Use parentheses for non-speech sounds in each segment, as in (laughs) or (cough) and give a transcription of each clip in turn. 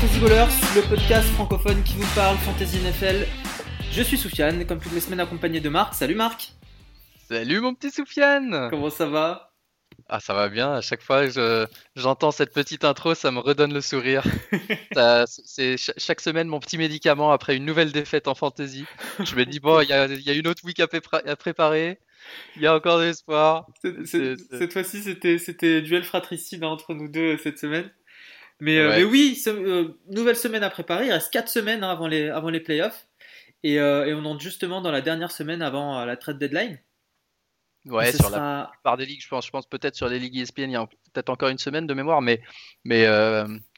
Fantasy Ballers, le podcast francophone qui vous parle Fantasy NFL. Je suis Soufiane, comme toutes les semaines accompagné de Marc. Salut Marc Salut mon petit Soufiane Comment ça va? Ah ça va bien, à chaque fois que j'entends cette petite intro, ça me redonne le sourire. (laughs) c'est chaque semaine mon petit médicament après une nouvelle défaite en fantasy. Je me dis bon, il y a, une autre week à, préparer. Il y a encore de l'espoir. Cette fois-ci, c'était duel fratricide entre nous deux cette semaine. Mais, euh, oui, euh, nouvelle semaine à préparer. Il reste 4 semaines hein, avant, les, avant les playoffs. Et, euh, et, on entre justement dans la dernière semaine avant la trade deadline. Ouais, sur la plupart des ligues, je pense, je pense peut-être sur les ligues ESPN, il y a peut-être encore une semaine de mémoire, mais, mais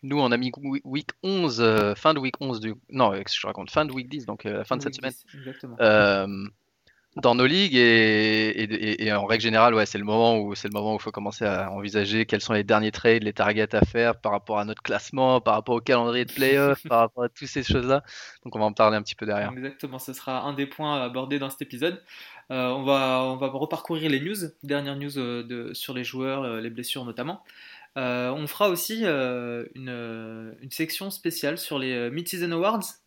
nous, on a mis week 11, fin de week 11, du... non, je raconte, fin de week 10, donc la fin de cette semaine. Dans nos ligues et, en règle générale, ouais, c'est le moment où c'est le moment où il faut commencer à envisager quels sont les derniers trades, les targets à faire par rapport à notre classement, par rapport au calendrier de playoff, par rapport à toutes ces choses-là. Donc on va en parler un petit peu derrière. Exactement, ce sera un des points abordés dans cet épisode. Euh, on, va, on va reparcourir les news, dernières news euh, sur les joueurs, euh, les blessures notamment. on fera aussi une, une, section spéciale sur les Mid-Season Awards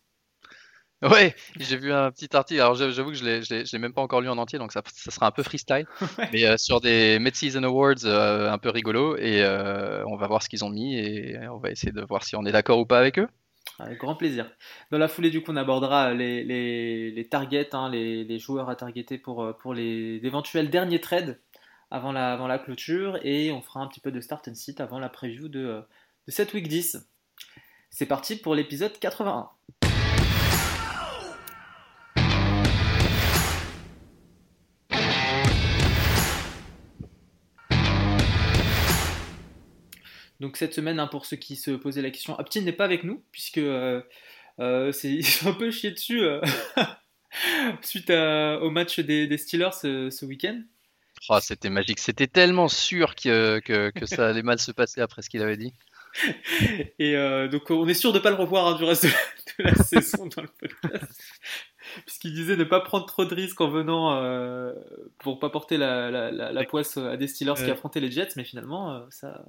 Ouais, j'ai vu un petit article. Alors j'avoue que je l'ai, l'ai même pas encore lu en entier, donc ça, ça sera un peu freestyle. (laughs) Mais euh, sur des Mid-Season Awards euh, un peu rigolo, et euh, on va voir ce qu'ils ont mis et on va essayer de voir si on est d'accord ou pas avec eux. Avec grand plaisir. Dans la foulée, du coup, on abordera les, les, les targets, hein, les, les, joueurs à targeter pour, pour les éventuels derniers trades avant la, avant la clôture, et on fera un petit peu de start and sit avant la preview de, de cette week 10. C'est parti pour l'épisode 81. Donc cette semaine, hein, pour ceux qui se posaient la question, Aptin n'est pas avec nous, puisque euh, euh, c'est (laughs) un peu chié dessus euh, (laughs) suite au match des, Steelers ce, week-end. Oh, c'était magique, c'était tellement sûr que, que, ça allait mal se passer après ce qu'il avait dit. (laughs) Et donc on est sûr de ne pas le revoir hein, du reste de la, saison dans le podcast. Puisqu'il disait ne pas prendre trop de risques en venant pour pas porter la, la, poisse à des Steelers qui affrontaient les Jets, mais finalement ça,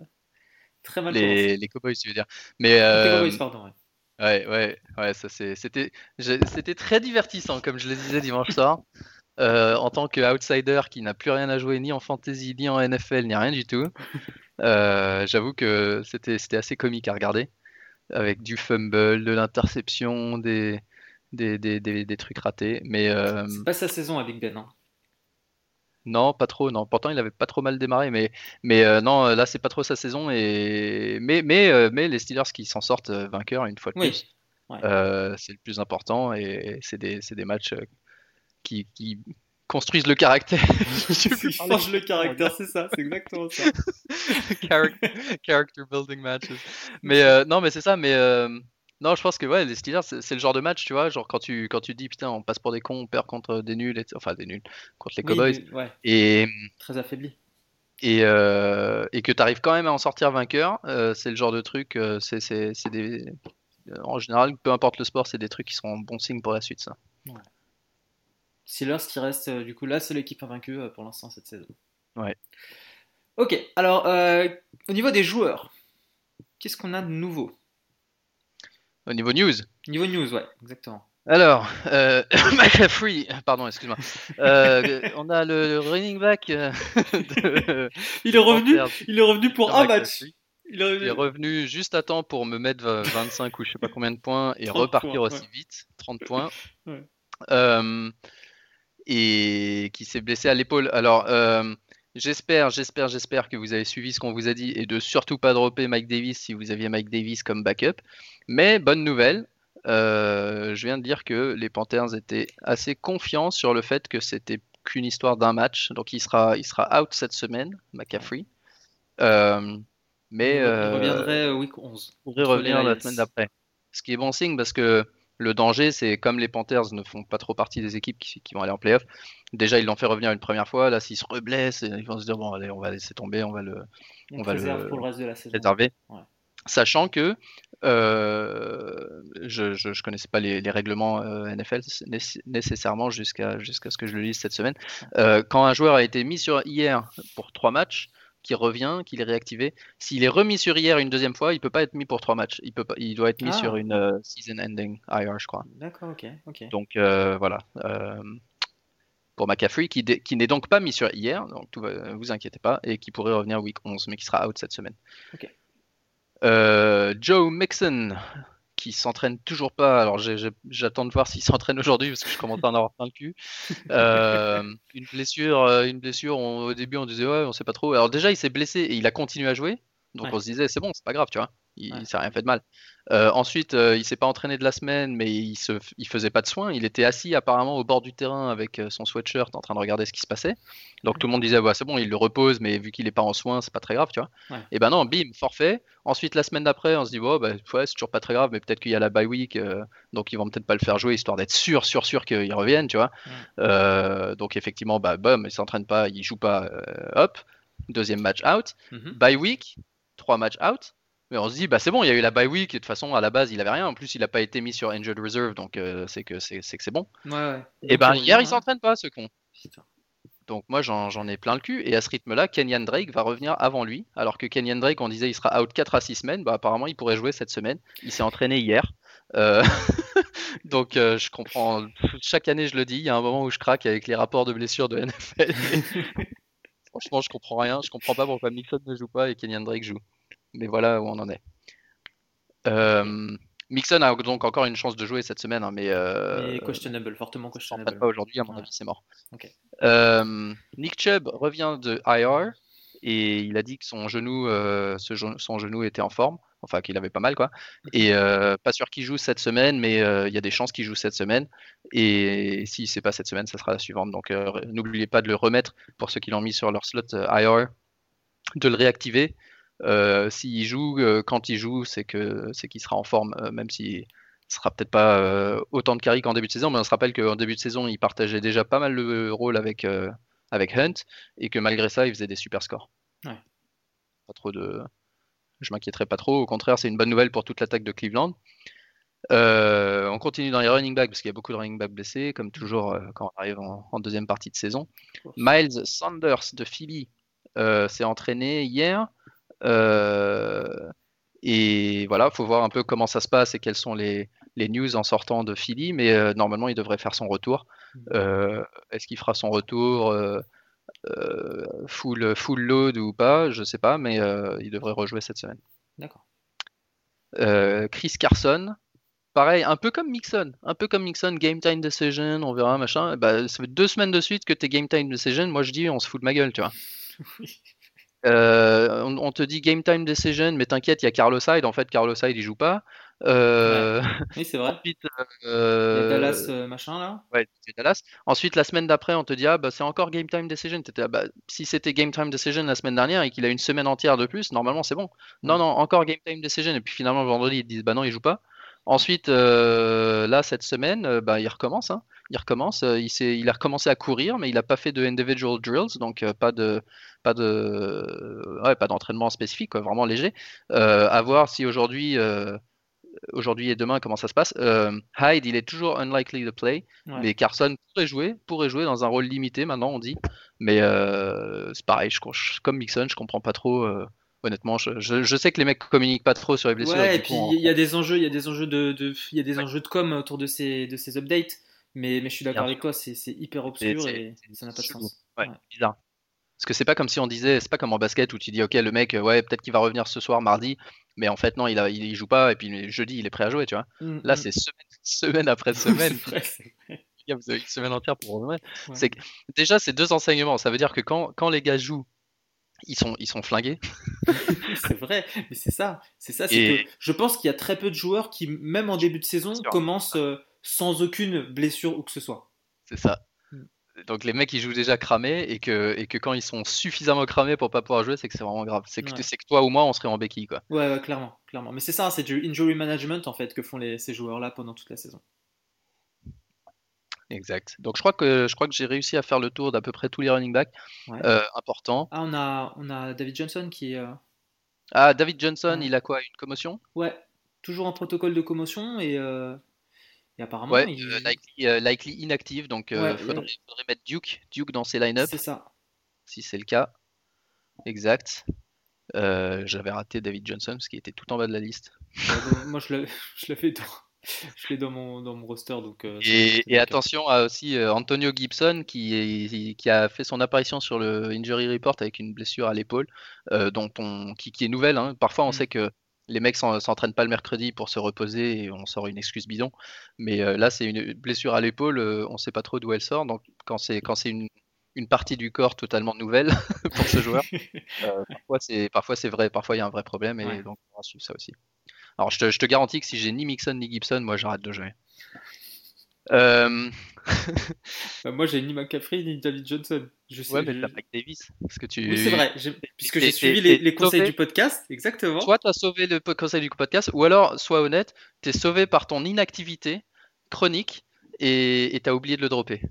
Très mal les, les Cowboys, tu veux dire. Mais, euh, Cowboys, pardon. Ouais. Ouais, ouais, ça c'était, c'était très divertissant, comme je le disais dimanche soir. (laughs) Euh, en tant qu'outsider qui n'a plus rien à jouer ni en fantasy, ni en NFL, ni rien du tout, euh, j'avoue que c'était, c'était assez comique à regarder. Avec du fumble, de l'interception, des, des, des, des, trucs ratés. Mais, C'est pas sa saison avec Ben. Hein. Non, pas trop. Non, pourtant il avait pas trop mal démarré, mais mais euh, non, là c'est pas trop sa saison et mais mais euh, mais les Steelers qui s'en sortent euh, vainqueurs une fois de plus, c'est le plus important et c'est des c'est des matchs qui, qui construisent le caractère. (laughs) Changent le caractère, c'est ça, c'est exactement ça. (laughs) character, building matches. Mais non, mais c'est ça, mais non, je pense que ouais, les Steelers, c'est le genre de match, tu vois, genre quand tu, quand tu dis putain, on passe pour des cons, on perd contre des nuls, enfin des nuls, contre les Cowboys. Et, Très affaibli. Et, euh, et que tu arrives quand même à en sortir vainqueur, euh, c'est le genre de truc, euh, c'est des. En général, peu importe le sport, c'est des trucs qui seront bon signe pour la suite, ça. Ouais. Steelers qui reste, du coup, là, c'est l'équipe invaincue pour l'instant cette saison. Ouais. Ok, alors, au niveau des joueurs, qu'est-ce qu'on a de nouveau? Au niveau news Niveau news, ouais, exactement. Alors, euh, (coughs) McAfee, pardon, excuse-moi. Euh, on a le, running back. Euh, il est revenu, il est revenu pour un match. Il est, revenu... juste à temps pour me mettre 25 ou je sais pas combien de points et repartir aussi vite, 30 points. Euh, et qui s'est blessé à l'épaule. Alors, j'espère, j'espère, j'espère que vous avez suivi ce qu'on vous a dit et de surtout pas dropper Mike Davis si vous aviez Mike Davis comme backup. Mais bonne nouvelle, euh, je viens de dire que les Panthers étaient assez confiants sur le fait que c'était qu'une histoire d'un match. Donc il sera, il sera out cette semaine, McCaffrey. Euh, mais il euh, reviendrait week 11. Il pourrait revenir la semaine d'après. Ce qui est bon signe parce que le danger, c'est comme les Panthers ne font pas trop partie des équipes qui, vont aller en playoff. Déjà, ils l'ont fait revenir une première fois. Là, s'ils se reblessent, ils vont se dire bon, allez, on va laisser tomber, on va le, on, va le, pour le reste de la saison. réserver sachant que euh, je ne connaissais pas les, règlements euh, NFL nécessairement jusqu'à jusqu'à ce que je le lise cette semaine. Euh, quand un joueur a été mis sur hier pour trois matchs, qui revient, qu'il est réactivé. S'il est remis sur hier une deuxième fois, il peut pas être mis pour trois matchs. Il peut pas, il doit être mis sur ah. une euh, season ending IR, je crois. D'accord, ok, ok. Donc euh, voilà. pour McCaffrey, qui, qui n'est donc pas mis sur hier, donc tout va, vous inquiétez pas, et qui pourrait revenir week 11, mais qui sera out cette semaine. Ok. Joe Mixon, qui s'entraîne toujours pas. Alors j'attends de voir s'il s'entraîne aujourd'hui parce que je commence à en avoir plein le cul. Euh, une blessure, euh, une blessure. au début, on disait ouais, on sait pas trop. Alors déjà, il s'est blessé et il a continué à jouer. Donc on se disait c'est bon, c'est pas grave, tu vois. Il, s'est rien fait de mal. Euh, ensuite, euh, il s'est pas entraîné de la semaine, mais il se, il faisait pas de soins. Il était assis apparemment au bord du terrain avec euh, son sweatshirt en train de regarder ce qui se passait. Donc tout le monde disait c'est bon, il le repose, mais vu qu'il est pas en soins, c'est pas très grave, tu vois. Et ben non, bim, forfait. Ensuite la semaine d'après, on se dit bah, ouais, c'est toujours pas très grave, mais peut-être qu'il y a la bye week, donc ils vont peut-être pas le faire jouer histoire d'être sûr, sûr, sûr qu'il revienne, tu vois. donc effectivement, bah bum, il s'entraîne pas, il joue pas, hop. Deuxième match out. Mm Bye week, trois matchs out. Mais on se dit, bah c'est bon, il y a eu la bye week, et de toute façon, à la base, il avait rien. En plus, il n'a pas été mis sur Injured Reserve, donc euh, c'est que c'est c'est bon. Et ben hier, il s'entraîne pas, ce con. Donc moi, j'en ai plein le cul. Et à ce rythme-là, Kenyan Drake va revenir avant lui. Alors que Kenyan Drake, on disait, il sera out 4 à 6 semaines. Bah apparemment, il pourrait jouer cette semaine. Il s'est entraîné hier. Euh, (laughs) donc euh, je comprends. Chaque année, je le dis, il y a un moment où je craque avec les rapports de blessures de NFL. (laughs) Franchement, je comprends rien. Je comprends pas pourquoi Mixon ne joue pas et Kenyan Drake joue mais voilà où on en est. Euh, Mixon a donc encore une chance de jouer cette semaine, hein, mais, euh, questionable, fortement questionable. Pas aujourd'hui, à mon avis, c'est mort. Euh, Nick Chubb revient de IR et il a dit que son genou, euh, son genou était en forme, enfin qu'il avait pas mal quoi. Et pas sûr qu'il joue cette semaine, mais il y a des chances qu'il joue cette semaine. Et si c'est pas cette semaine, ça sera la suivante. Donc n'oubliez pas de le remettre pour ceux qui l'ont mis sur leur slot IR, de le réactiver s'il joue, euh, quand il joue, c'est que c'est qu'il sera en forme, euh, même s'il sera peut-être pas autant de carry qu'en début de saison, mais on se rappelle qu'en début de saison, il partageait déjà pas mal le rôle avec, avec Hunt et que malgré ça, il faisait des super scores. Pas trop de. Je m'inquiéterais pas trop. Au contraire, c'est une bonne nouvelle pour toute l'attaque de Cleveland. on continue dans les running backs parce qu'il y a beaucoup de running backs blessés, comme toujours quand on arrive en, en, deuxième partie de saison. Miles Sanders de Philly s'est entraîné hier. Euh, et voilà, faut voir un peu comment ça se passe et quelles sont les, les news en sortant de Philly, mais euh, normalement il devrait faire son retour. Mmh. Euh, est-ce qu'il fera son retour full, full load ou pas? Je sais pas, mais il devrait rejouer cette semaine. D'accord. Chris Carson, pareil, un peu comme Mixon, un peu comme Mixon, game time decision, on verra, machin. Bah, ça fait deux semaines de suite que t'es game time decision. Moi je dis, on se fout de ma gueule, tu vois. (laughs) Euh, on, te dit game time decision, mais t'inquiète, il y a Carlos Hyde. En fait, Carlos Hyde il joue pas. Euh, oui, c'est vrai. Ensuite, euh, Dallas machin là. Ouais, Dallas. Ensuite, la semaine d'après, on te dit ah bah c'est encore game time decision. Ah, bah, si c'était game time decision la semaine dernière et qu'il a une semaine entière de plus, normalement c'est bon. Non non, encore game time decision. Et puis finalement vendredi ils disent bah non il joue pas. Ensuite, là cette semaine, bah il recommence. Hein il recommence. Euh, il, il, a recommencé à courir, mais il n'a pas fait de individual drills, donc euh, pas de pas de ouais, pas d'entraînement spécifique, vraiment léger. Euh, à voir si aujourd'hui aujourd'hui et demain comment ça se passe. Hyde, il est toujours unlikely to play, mais Carson pourrait jouer, pourrait jouer dans un rôle limité maintenant on dit. Mais c'est pareil, je, comme Mixon, je comprends pas trop. Honnêtement, je, je, sais que les mecs communiquent pas trop sur les blessures. Ouais, et, puis il y a des enjeux, il y a des enjeux de, il y a des enjeux de com autour de ces de ces updates. Mais, mais je suis d'accord avec toi, c'est hyper obscur et, ça n'a pas de sens. Ouais, bizarre. Parce que c'est pas comme si on disait, c'est pas comme en basket où tu dis, ok, le mec, ouais, peut-être qu'il va revenir ce soir, mardi, mais en fait, non, il, a, il, joue pas, et puis jeudi, il est prêt à jouer, tu vois. Mm, Là, mm. c'est semaine, après (laughs) semaine. vrai, Vous avez une semaine entière pour revenir. Déjà, c'est deux enseignements. Ça veut dire que quand, quand les gars jouent, ils sont, ils sont flingués. (laughs) c'est vrai, mais c'est ça. C'est ça. Que je pense qu'il y a très peu de joueurs qui, même en début de saison, commencent. Euh, sans aucune blessure ou que ce soit. C'est ça. Mm. Donc les mecs ils jouent déjà cramés et que, et que quand ils sont suffisamment cramés pour pas pouvoir jouer, c'est que c'est vraiment grave. C'est que, que toi ou moi on serait en béquille quoi. Ouais, clairement, clairement. Mais c'est ça, c'est du injury management en fait que font les, ces joueurs là pendant toute la saison. Exact. Donc je crois que je crois que j'ai réussi à faire le tour d'à peu près tous les running backs euh, importants. Ah on a on a David Johnson qui est. Euh, ah David Johnson, il a quoi Une commotion? Ouais, toujours en protocole de commotion et euh, et apparemment, ouais, euh, euh, likely, inactive, donc il faudrait, mettre Duke, Duke dans ses line-up. C'est ça. Si c'est le cas. exact. J'avais raté David Johnson parce qu'il était tout en bas de la liste. moi, je l'avais (laughs) dans, je l'ai dans mon, dans mon roster. Donc, euh, et, attention à aussi euh, Antonio Gibson qui, qui a fait son apparition sur le Injury Report avec une blessure à l'épaule, euh, dont on, qui, qui, est nouvelle. Hein. Parfois, on mm. sait que les mecs s'entraînent pas le mercredi pour se reposer et on sort une excuse bidon. Mais là, c'est une blessure à l'épaule, on sait pas trop d'où elle sort. Donc, quand c'est une, une partie du corps totalement nouvelle (laughs) pour ce joueur, (laughs) parfois c'est parfois c'est vrai, parfois il y a un vrai problème et donc on va suivre ça aussi. Alors, je te, garantis que si j'ai ni Mixon ni Gibson, moi j'arrête de jouer. Euh, (laughs) bah, moi j'ai ni McCaffrey ni David Johnson. Je sais, ouais, mais t'as Mike Davis. Parce que tu... Oui, c'est vrai, puisque j'ai suivi les, conseils du podcast, exactement. Soit tu as sauvé le conseil du podcast, ou alors, sois honnête, tu es sauvé par ton inactivité chronique et tu as oublié de le dropper.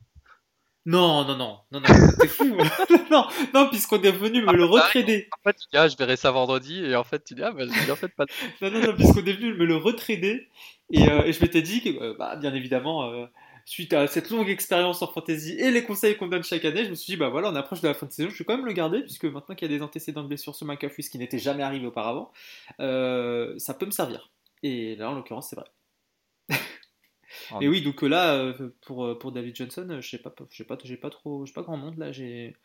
Non, non, non, non, non, t'es fou. (laughs) non, non, puisqu'on est venu me ah, le bah, retrader. En fait, tu dis, ah, je verrai ça vendredi, et en fait, tu dis, ah, bah, en fait pas. non, non, non, puisqu'on est venu me le retrader, et, euh, et je m'étais dit que, euh, bah, bien évidemment, euh, suite à cette longue expérience en fantasy et les conseils qu'on donne chaque année, je me suis dit, bah voilà, on approche de la fin de saison, je vais quand même le garder, puisque maintenant qu'il y a des antécédents de blessures sur McAfee, ce qui n'était jamais arrivé auparavant, ça peut me servir. Et là, en l'occurrence, c'est vrai. Et oui, donc là, euh, pour, euh, pour David Johnson, euh, je sais pas, je sais pas, j'ai pas trop, j'ai pas grand monde là. J'ai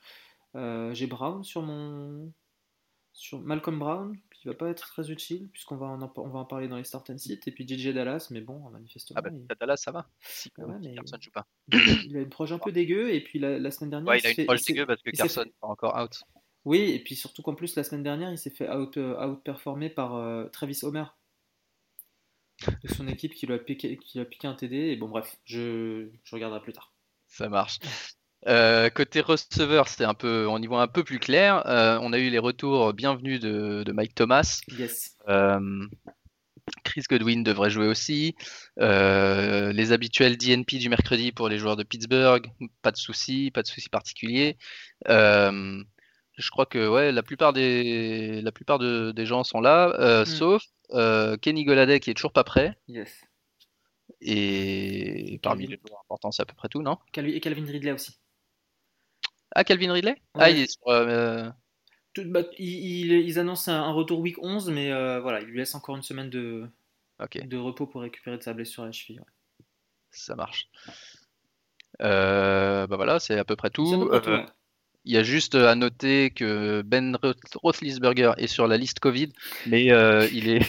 j'ai Brown sur mon sur Malcolm Brown qui va pas être très utile puisqu'on va en, on va en parler dans les start and sit et puis DJ Dallas mais bon manifestement ah bah, Dallas ça va. Si joue pas. il a une proche un peu dégueu et puis la, semaine dernière ouais, il, a une proche dégueu parce que Carson est encore out. Oui et puis surtout qu'en plus la semaine dernière il s'est fait out, out performer par Travis Homer de son équipe qui lui a piqué, qui a piqué un TD. Et bon, bref, je, je regarderai plus tard. Ça marche. Euh, côté receveur, un peu, on y voit un peu plus clair. Euh, on a eu les retours bienvenus de, de Mike Thomas. Yes. Euh, Chris Godwin devrait jouer aussi. les habituels DNP du mercredi pour les joueurs de Pittsburgh, pas de soucis, pas de soucis particuliers. Je crois que ouais, la plupart des, la plupart de, des gens sont là, mm. sauf euh, Kenny Goladay qui est toujours pas prêt. Yes. Et parmi les joueurs importants, c'est à peu près tout, non? Et Calvin Ridley aussi. Ah, Calvin Ridley? Ah, il est sur. Euh, bah, ils, annoncent un, retour week 11, mais euh, voilà, il lui laisse encore une semaine de, de repos pour récupérer de sa blessure à la cheville. Ça marche. bah voilà, c'est à peu près tout. Il y a juste à noter que Ben Roethlisberger est sur la liste Covid, mais euh, il est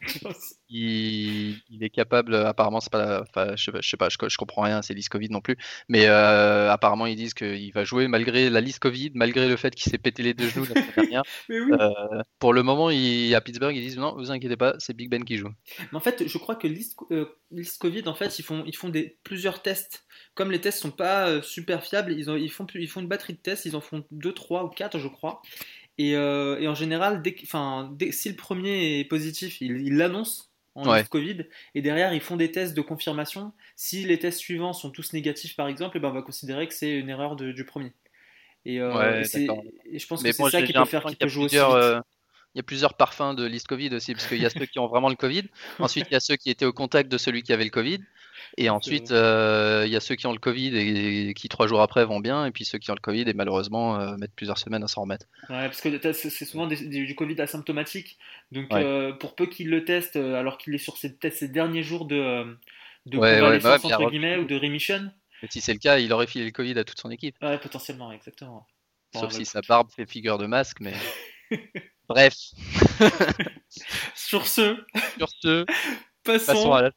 (laughs) il, est capable. Apparemment, c'est pas. Enfin, je, sais pas, je, comprends rien. C'est liste Covid non plus, mais euh, apparemment ils disent qu'il va jouer malgré la liste Covid, malgré le fait qu'il s'est pété les deux genoux la dernière. (laughs) Euh, pour le moment, il, à Pittsburgh, ils disent non, vous inquiétez pas, c'est Big Ben qui joue. Mais en fait, je crois que liste, liste Covid, en fait, ils font ils font des plusieurs tests comme les tests sont pas euh, super fiables, ils, ont, ils, font, ils font une batterie de tests, ils en font 2, 3 ou 4 je crois. Et, euh, et en général, dès, dès, si le premier est positif, ils l'annoncent en Covid, et derrière ils font des tests de confirmation. Si les tests suivants sont tous négatifs par exemple, et eh ben on va considérer que c'est une erreur du premier. Et, euh, je pense que c'est ça qui peut faire qu'il peut jouer aussi il y a plusieurs parfums de liste Covid aussi, parce qu'il y a ceux qui ont vraiment le Covid. (laughs) Ensuite, il y a ceux qui étaient au contact de celui qui avait le Covid. Et ensuite, euh, il y a ceux qui ont le Covid et, qui trois jours après vont bien, et puis ceux qui ont le Covid et malheureusement euh, mettent plusieurs semaines à s'en remettre. Ouais, parce que c'est souvent du Covid asymptomatique. Donc, euh, pour peu qu'ils le testent, alors qu'il est sur ses, derniers jours de, de convalescence, bah entre guillemets, ou de rémission. si c'est le cas, il aurait filé le Covid à toute son équipe. Ouais, potentiellement, exactement. Sauf si sa barbe fait figure de masque, mais. (laughs) Bref. Sur ce. Sur ce. Passons, à la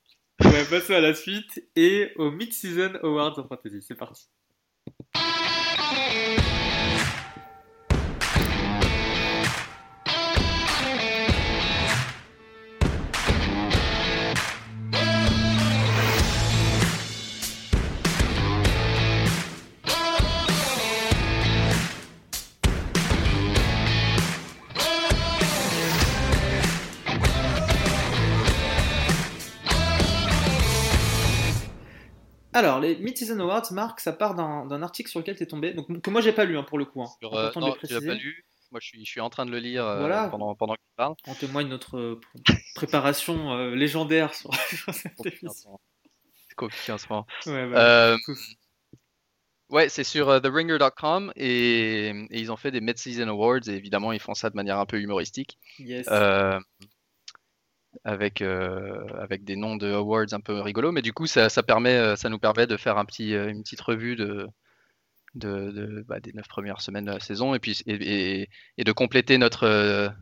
Ouais, passons à la suite et au Mid-Season Awards en Fantasy. C'est parti. Alors, les Mid-Season Awards, Marc, ça part d'un article sur lequel tu es tombé, donc, que moi j'ai pas lu hein, pour le coup. Hein, euh, non, tu l'as pas lu. Moi, je suis, je suis en train de le lire euh, pendant, pendant que tu parles. On témoigne notre euh, préparation légendaire sur, (laughs) cette émission. Confiance. Ouais, bah, Ouais, c'est sur TheRinger.com et, et, ils ont fait des Mid-Season Awards et évidemment ils font ça de manière un peu humoristique. Yes. Avec, avec des noms de awards un peu rigolos, mais du coup ça, ça, permet, ça nous permet de faire un petit, une petite revue de, de, bah, des neuf premières semaines de la saison et puis et, et, de compléter notre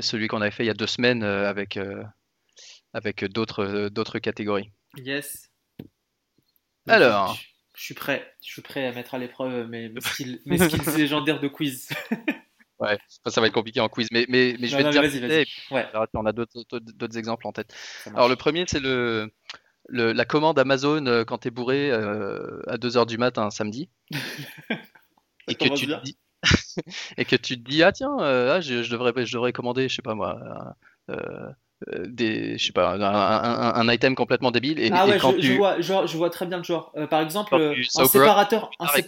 celui qu'on avait fait il y a deux semaines avec avec d'autres d'autres catégories. Yes. Alors. Je, suis prêt. Je suis prêt à mettre à l'épreuve mes, mes, skills, mes skills légendaires de quiz. (laughs) ouais, ça va être compliqué en quiz, mais, mais, mais je vais te dire. Ouais. On a d'autres exemples en tête. Alors le premier, c'est le, le, la commande Amazon quand tu es bourré euh, à 2h du matin un samedi. (laughs) et que tu te dis. (laughs) et que tu te dis ah tiens euh, ah, je, je, devrais je devrais commander je sais pas moi euh, euh, des, je sais pas, un, un, item complètement débile. Et, ah ouais, quand je, tu... je, vois, je, je, vois, très bien le genre. Euh, par exemple, euh, un séparateur, un, sé...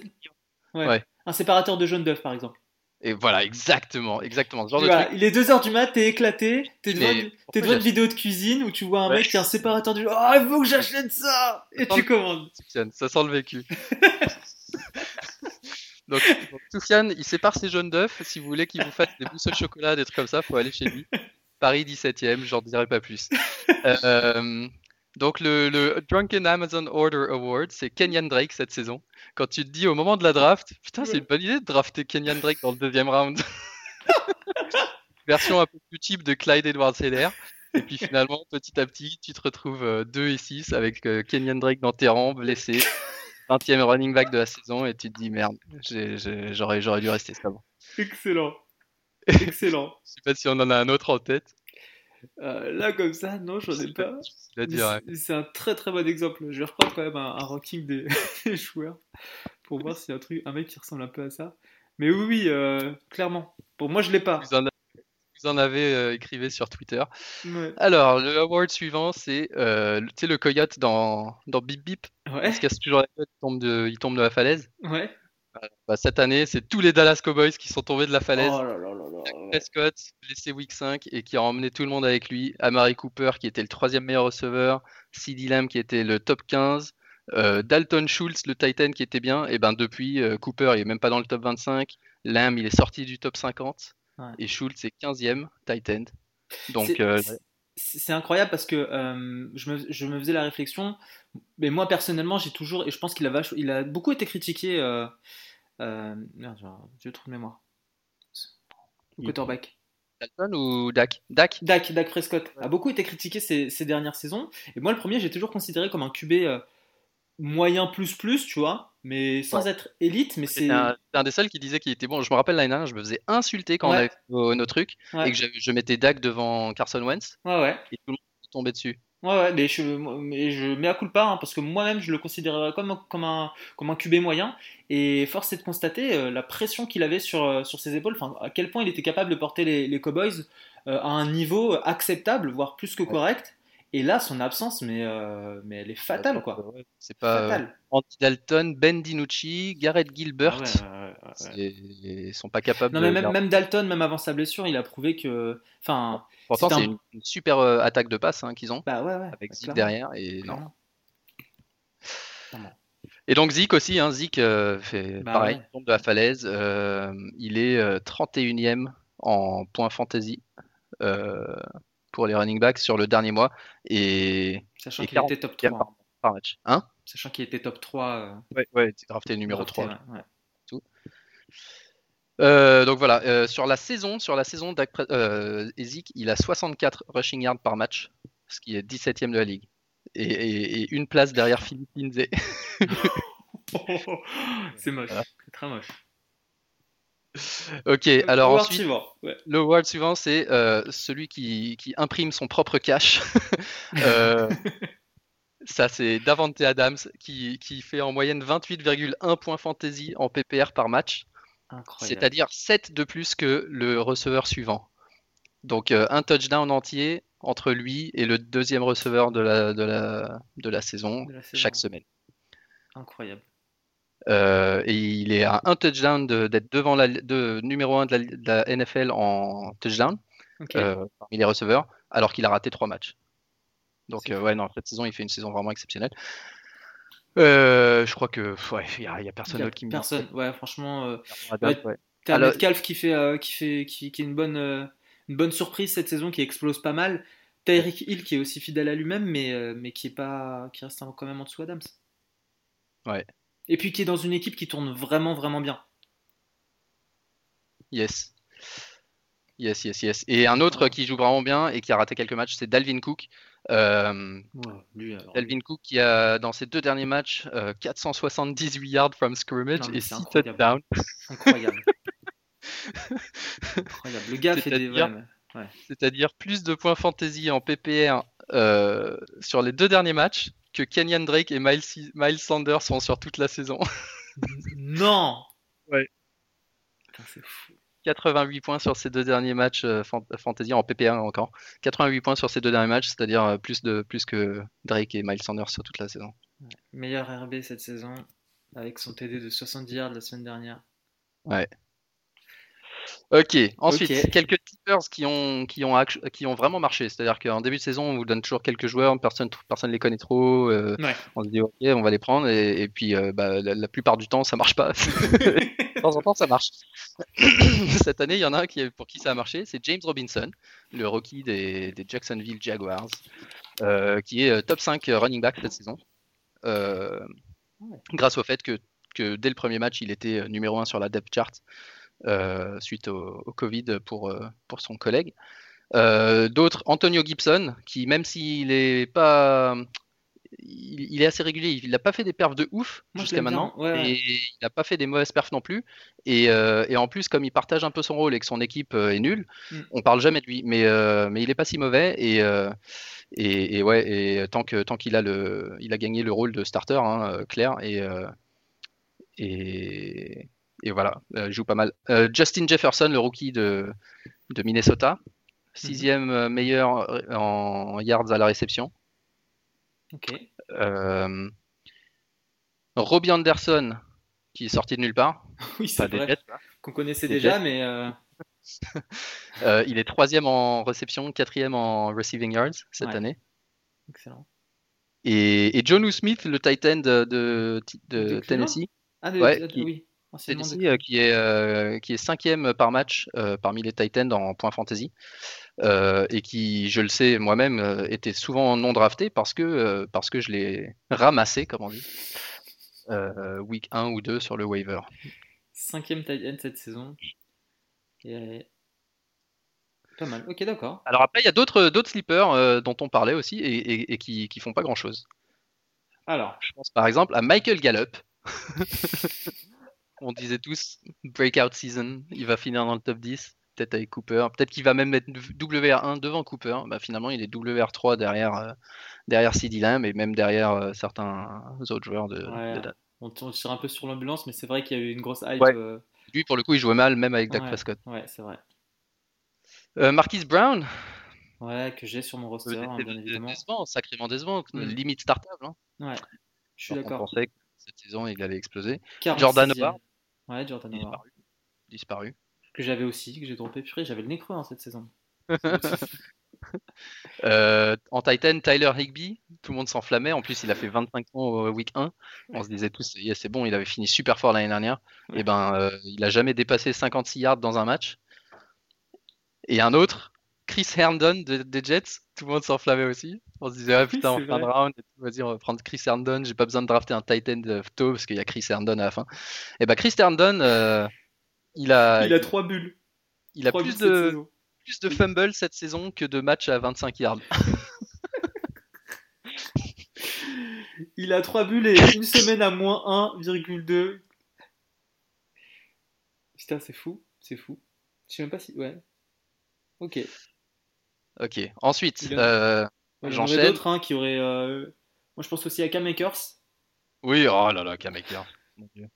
ouais. Ouais. un, séparateur de jaune d'œuf, par exemple. Et voilà, exactement, exactement. Ce genre de truc. il est 2h du mat, t'es éclaté, t'es devant, une vidéo de cuisine où tu vois un ouais. mec qui a un séparateur de Oh, il faut que j'achète ça Et ça tu commandes. (laughs) Ça sent le vécu. (laughs) donc, donc Soufiane, il sépare ses jaunes d'œufs. Si vous voulez qu'il vous fasse des mousses de chocolat, des trucs comme ça, faut aller chez lui. Paris 17ème, j'en dirai pas plus. (laughs) euh, donc le, le, Drunken Amazon Order Award, c'est Kenyan Drake cette saison. Quand tu te dis au moment de la draft, putain, c'est une bonne idée de drafter Kenyan Drake dans le deuxième round. (laughs) Version un peu plus type de Clyde Edwards Heller. Et puis finalement, petit à petit, tu te retrouves 2 et 6 avec Kenyan Drake dans tes rangs, blessé. 20e running back de la saison, et tu te dis merde, j'aurais dû rester ça. Excellent. (laughs) Excellent. Je sais pas si on en a un autre en tête. Euh, là, comme ça, non, j'en ai pas. C'est un très très bon exemple. Je vais reprendre quand même un, un ranking des, (laughs) des, joueurs pour voir s'il y a un, truc, un mec qui ressemble un peu à ça. Mais oui, oui, euh, clairement. Pour moi, je l'ai pas. Vous en, vous en avez euh, écrivé sur Twitter. Ouais. Alors, le award suivant, c'est le coyote dans, dans Bip Bip? Ouais. Se casse toujours la tête, il tombe de, il tombe de la falaise. Ouais. Bah, cette année, c'est tous les Dallas Cowboys qui sont tombés de la falaise. Oh là là là là. Prescott, blessé week 5 et qui a emmené tout le monde avec lui. Amari Cooper, qui était le troisième meilleur receveur. CeeDee Lamb, qui était le top 15. Euh, Dalton Schultz, le Titan, qui était bien. Et ben depuis, euh, Cooper, il est même pas dans le top 25. Lamb, il est sorti du top 50. Ouais. Et Schultz est 15e Titan. Donc. Euh, c'est incroyable parce que euh, je, me, je, me, faisais la réflexion, mais moi personnellement, j'ai toujours, et je pense qu'il a, vache, il a beaucoup été critiqué. Euh, euh, merde, j'ai un trou de mémoire. Quarterback. Dalton ou Dak? Dak Dak, Dak Prescott ouais. a beaucoup été critiqué ces, ces, dernières saisons. Et moi, le premier, j'ai toujours considéré comme un QB moyen plus plus, tu vois, mais sans ouais. être élite. Mais c'est un, un, des seuls qui disait qu'il était bon. Je me rappelle l'année dernière, je me faisais insulter quand ouais. on avait nos, nos trucs et que je, je, mettais Dak devant Carson Wentz. Ouais, ouais. Et tout le monde tombait dessus. Ouais, ouais, mais je, mais je mets à coup pas, hein, parce que moi-même je le considérais comme, comme, un, comme un QB moyen, et force est de constater euh, la pression qu'il avait sur, euh, sur ses épaules, à quel point il était capable de porter les, les Cowboys euh, à un niveau acceptable, voire plus que correct. Et là, son absence, mais, euh, mais elle est fatale, quoi. C'est pas fatal. Euh, Andy Dalton, Ben DiNucci, Garrett Gilbert. Ouais, ouais, Ils sont pas capables. Non, de... mais même, même, Dalton, même avant sa blessure, il a prouvé que. Enfin. Pourtant, c'est un... une, super euh, attaque de passe hein, qu'ils ont. Bah ouais, ouais. Avec Zeke derrière. Et non. Et donc Zik aussi, hein, Zik fait bah pareil, tombe de la falaise. Il est 31e en points fantasy pour les running backs sur le dernier mois. Et, Sachant qu'il était top 3. Par, par, match. Hein? Sachant qu'il était top 3. Euh... Ouais, ouais, drafté numéro drafté, 3. Ouais. Tout. Euh, donc voilà, euh, sur la saison, sur la saison euh, Ezik, il a 64 rushing yards par match, ce qui est 17ème de la ligue. Et, et, et une place derrière Philippe Lindsay. (laughs) c'est moche, voilà. c'est très moche. Ok, alors le ensuite, suivant, ouais. le word suivant, c'est euh, celui qui, qui, imprime son propre cash. (laughs) euh, ça, c'est Davante Adams qui, qui, fait en moyenne 28,1 points fantasy en PPR par match. C'est-à-dire 7 de plus que le receveur suivant. Donc euh, un touchdown entier entre lui et le deuxième receveur de la, de la, de la, saison, de la saison. chaque semaine. Incroyable. Euh, et il est à un touchdown d'être devant la de, numéro 1 de la, de la, NFL en touchdown okay. euh, parmi les receveurs, alors qu'il a raté trois matchs. Donc euh, ouais, non, cette saison, il fait une saison vraiment exceptionnelle. je crois que ouais, il y, a personne d'autre qui me Personne, ouais, franchement. Euh, T'as Metcalf qui fait, qui fait, qui, est une bonne, une bonne surprise cette saison, qui explose pas mal. Tyreek Hill qui est aussi fidèle à lui-même, mais, mais qui est pas, qui reste quand même en dessous Adams. Ouais. Et puis qui est dans une équipe qui tourne vraiment, vraiment bien. Yes. Yes, yes, yes. Et un autre qui joue vraiment bien et qui a raté quelques matchs, c'est Dalvin Cook. Euh, Dalvin Cook qui a dans ses deux derniers matchs 478 euh, yards from scrimmage et 6 touchdowns. Incroyable. (laughs) incroyable. Le gars fait des. C'est-à-dire plus de points fantasy en PPR euh, sur les deux derniers matchs que Kenyan Drake et Miles, Miles Sanders sont sur toute la saison. (laughs) non Ouais. c'est fou. 88 points sur ces deux derniers matchs euh, fantasy en PPA encore. 88 points sur ces deux derniers matchs, c'est-à-dire euh, plus, de, plus que Drake et Miles Sanders sur toute la saison. Meilleur RB cette saison avec son TD de 70 yards la semaine dernière. Ouais. Ok, ensuite, quelques tippers qui ont, qui, ont, qui ont vraiment marché. C'est-à-dire qu'en début de saison, on vous donne toujours quelques joueurs, personne ne personne les connaît trop. Euh, on se dit, ok, on va les prendre. Et, puis, bah, la, plupart du temps, ça marche pas. (laughs) de temps en temps, ça marche. (coughs) Cette année, il y en a un qui, pour qui ça a marché, c'est James Robinson, le rookie des, Jacksonville Jaguars, euh, qui est euh, top 5 running back cette saison. Euh, grâce au fait que, dès le premier match, il était numéro 1 sur la depth chart suite au, Covid pour, pour son collègue. D'autres, Antonio Gibson, qui même s'il n'est pas il, est assez régulier. Il n'a pas fait des perfs de ouf jusqu'à maintenant. et il n'a pas fait des mauvaises perfs non plus. Euh, et, en plus, comme il partage un peu son rôle et que son équipe euh, est nulle, on mm. on parle jamais de lui. Mais, euh, mais il n'est pas si mauvais. Et, et, ouais, et tant qu'il tant qu'il a, le, il a gagné le rôle de starter, hein, clair. Et, et, et voilà, il joue pas mal. Justin Jefferson, le rookie de, de Minnesota, mm-hmm. sixième meilleur en yards à la réception. Euh, Robbie Anderson, qui est sorti de nulle part. (laughs) oui, c'est vrai. Qu'on connaissait déjà, mais. Euh, (laughs) euh, il est troisième en réception, quatrième en receiving yards cette année. Excellent. Et, et John Smith, le Titan de, de, Tennessee. Ah, oui. Tennessee, qui, est, qui est cinquième par match parmi les Titans en points fantasy. Euh, et qui, je le sais moi-même, euh, était souvent non drafté parce que, euh, parce que je l'ai ramassé, comme on dit, week 1 ou 2 sur le waiver. Cinquième tight end cette saison. Pas mal, ok d'accord. Alors après, il y a d'autres, d'autres sleepers dont on parlait aussi et, et, qui, qui font pas grand-chose. Alors Je pense par exemple à Michael Gallup. (laughs) on disait tous breakout season, il va finir dans le top 10 peut-être avec Cooper. Peut-être qu'il va même mettre WR1 devant Cooper. Bah, finalement, il est WR3 derrière, euh, derrière CD Lamb et même derrière euh, certains autres joueurs de, On tire un peu sur l'ambulance, mais c'est vrai qu'il y a eu une grosse hype. Euh. Lui, pour le coup, il jouait mal, même avec Dak Prescott. Ouais, c'est vrai. Marquis Brown. Ouais, que j'ai sur mon roster, hein, bien évidemment. Décevant, sacrément décevant, mm. limite startable. Hein. Ouais, je suis d'accord. On pensait que cette saison, il allait exploser. Jordan Howard. Ouais, Jordan Howard. Disparu. Disparu que j'avais aussi, que j'ai droppé. Purée, j'avais le nez creux en hein, cette saison. (laughs) Euh, en Titan, Tyler Higby, tout le monde s'enflammait. En plus, il a fait 25 ans au week 1. On se disait tous, c'est bon, il avait fini super fort l'année dernière. Et eh ben, euh, il a jamais dépassé 56 yards dans un match. Et un autre, Chris Herndon des Jets, tout le monde s'enflammait aussi. On se disait, ah, putain, en fin de round, vas-y, on va prendre Chris Herndon. J'ai pas besoin de drafter un Titan de tôt parce qu'il y a Chris Herndon à la fin. Et ben, Chris Herndon, euh, il a, il a trois bulles. Il a plus de, plus de fumbles cette saison que de matchs à 25 yards. (laughs) il a trois bulles et une semaine à moins 1,2. Putain, c'est fou, c'est fou. Je sais même pas si. Ouais. Ok. Ok. Ensuite, euh, j'enchaîne. d'autres hein, qui auraient. Euh, moi, je pense aussi à K-Makers. Oui, oh là là, K-Makers. Dieu